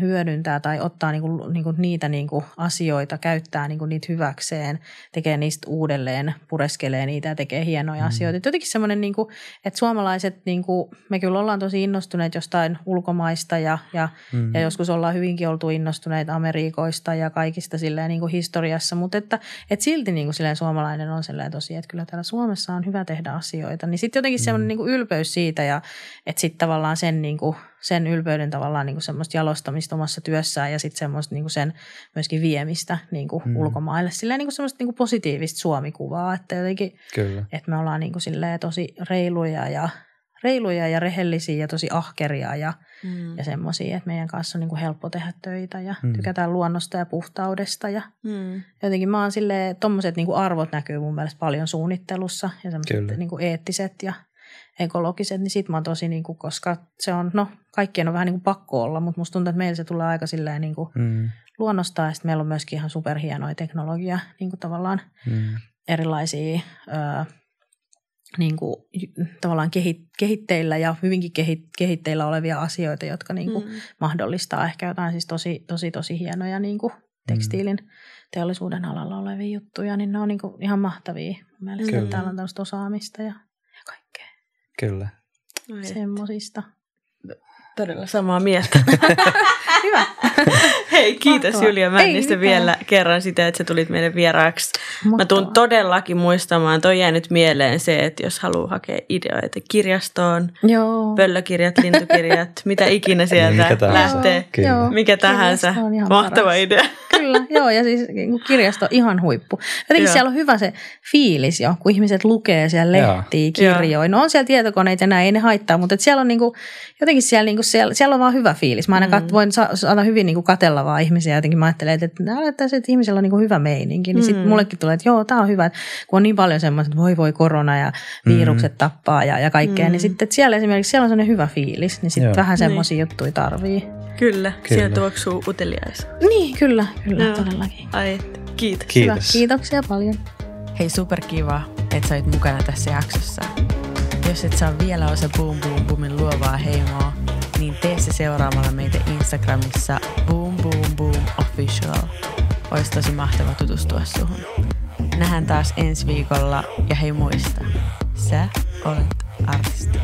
hyödyntää tai ottaa niin kuin, niin kuin niitä niin kuin asioita, käyttää niin kuin niitä hyväkseen, tekee niistä uudelleen, pureskelee niitä ja tekee hienoja mm. asioita. Et jotenkin semmoinen, niin kuin, että suomalaiset, niin kuin, me kyllä ollaan tosi innostuneet jostain ulkomaista ja, ja, Mm. ja joskus ollaan hyvinkin oltu innostuneita Amerikoista ja kaikista silleen niin kuin historiassa, mutta että, että silti niin kuin silleen suomalainen on silleen tosi, että kyllä täällä Suomessa on hyvä tehdä asioita. Niin sitten jotenkin semmoinen niin kuin ylpeys siitä ja että sitten tavallaan sen, niin kuin, sen ylpeyden tavallaan niin kuin semmoista jalostamista omassa työssään ja sitten semmoista niin kuin sen myöskin viemistä niin kuin Mm. ulkomaille. Silleen niin kuin semmoista niin kuin positiivista suomikuvaa, että jotenkin Kyllä. että me ollaan niin kuin silleen tosi reiluja ja, reiluja ja rehellisiä ja tosi ahkeria ja, Mm. ja semmoisia, että meidän kanssa on niin kuin helppo tehdä töitä ja Mm. tykätään luonnosta ja puhtaudesta. Ja Mm. jotenkin mä oon silleen, tommoset niin kuin arvot näkyy mun mielestä paljon suunnittelussa ja semmoiset niin kuin eettiset ja ekologiset, niin sit mä oon tosi, niin kuin, koska se on, no kaikkien on vähän niin kuin pakko olla, mutta musta tuntuu, että meillä se tulee aika silleen niin kuin Mm. luonnosta ja sitten meillä on myöskin ihan superhienoja teknologia, niin kuin tavallaan Mm. erilaisia ö, niin kuin, tavallaan kehi, kehitteillä ja hyvinkin kehi, kehitteillä olevia asioita, jotka niin kuin, Mm. mahdollistaa ehkä jotain siis tosi, tosi, tosi hienoja niin kuin tekstiilin teollisuuden alalla olevia juttuja, niin ne on niin kuin ihan mahtavia. Mun mielestä Kyllä. että täällä on tämmöistä osaamista ja, Kyllä. Ai, semmoisista. Todella samaa mieltä. Hyvä. Hei, kiitos Mahtavaa. Julia Ei Männistö mitään. vielä kerran sitä, että sä tulit meille vieraaksi. Mä Mahtavaa. tuun todellakin muistamaan, toi jäi nyt mieleen se, että jos haluaa hakea ideoita kirjastoon, Joo. pöllökirjat, lintukirjat, mitä ikinä sieltä Mikä tahansa. lähtee. Joo. Mikä tahansa. Mahtava paras. idea. Kyllä, joo, ja siis niin kirjasto ihan huippu. Jotenkin Joo. siellä on hyvä se fiilis jo, kun ihmiset lukee siellä lehtiä, kirjoja. No on siellä tietokoneita ja näin, ei ne haittaa, mutta et siellä on niinku, jotenkin siellä, niinku siellä, siellä on vaan hyvä fiilis. Mä aina Mm. kat, voin sa- saada hyvin niinku katella vaan ihmisiä, jotenkin mä ajattelen, että, että näyttää se, että ihmisellä on niinku hyvä meininki. Niin Mm. sitten mullekin tulee, että joo, tämä on hyvä, kun on niin paljon semmoista, että voi voi korona ja virukset tappaa ja, ja kaikkea, Mm. niin sitten että siellä esimerkiksi siellä on sellainen hyvä fiilis, niin sitten vähän semmoisia juttuja tarvii. Kyllä, Kyllä. siellä tuoksuu uteliaisuus. Niin, kyllä, kyllä, Joo. todellakin. Ai, että. kiitos. Hyvä, Kiitos. kiitoksia paljon. Hei, superkiva, että sä olit mukana tässä jaksossa. Jos et saa vielä osa Boom Boom Boomin luovaa heimoa, niin tee se seuraamalla meitä Instagramissa Boom Boom Boom Official. Olisi tosi mahtava tutustua suhun. Nähdään taas ensi viikolla ja hei muista, sä olet artisti.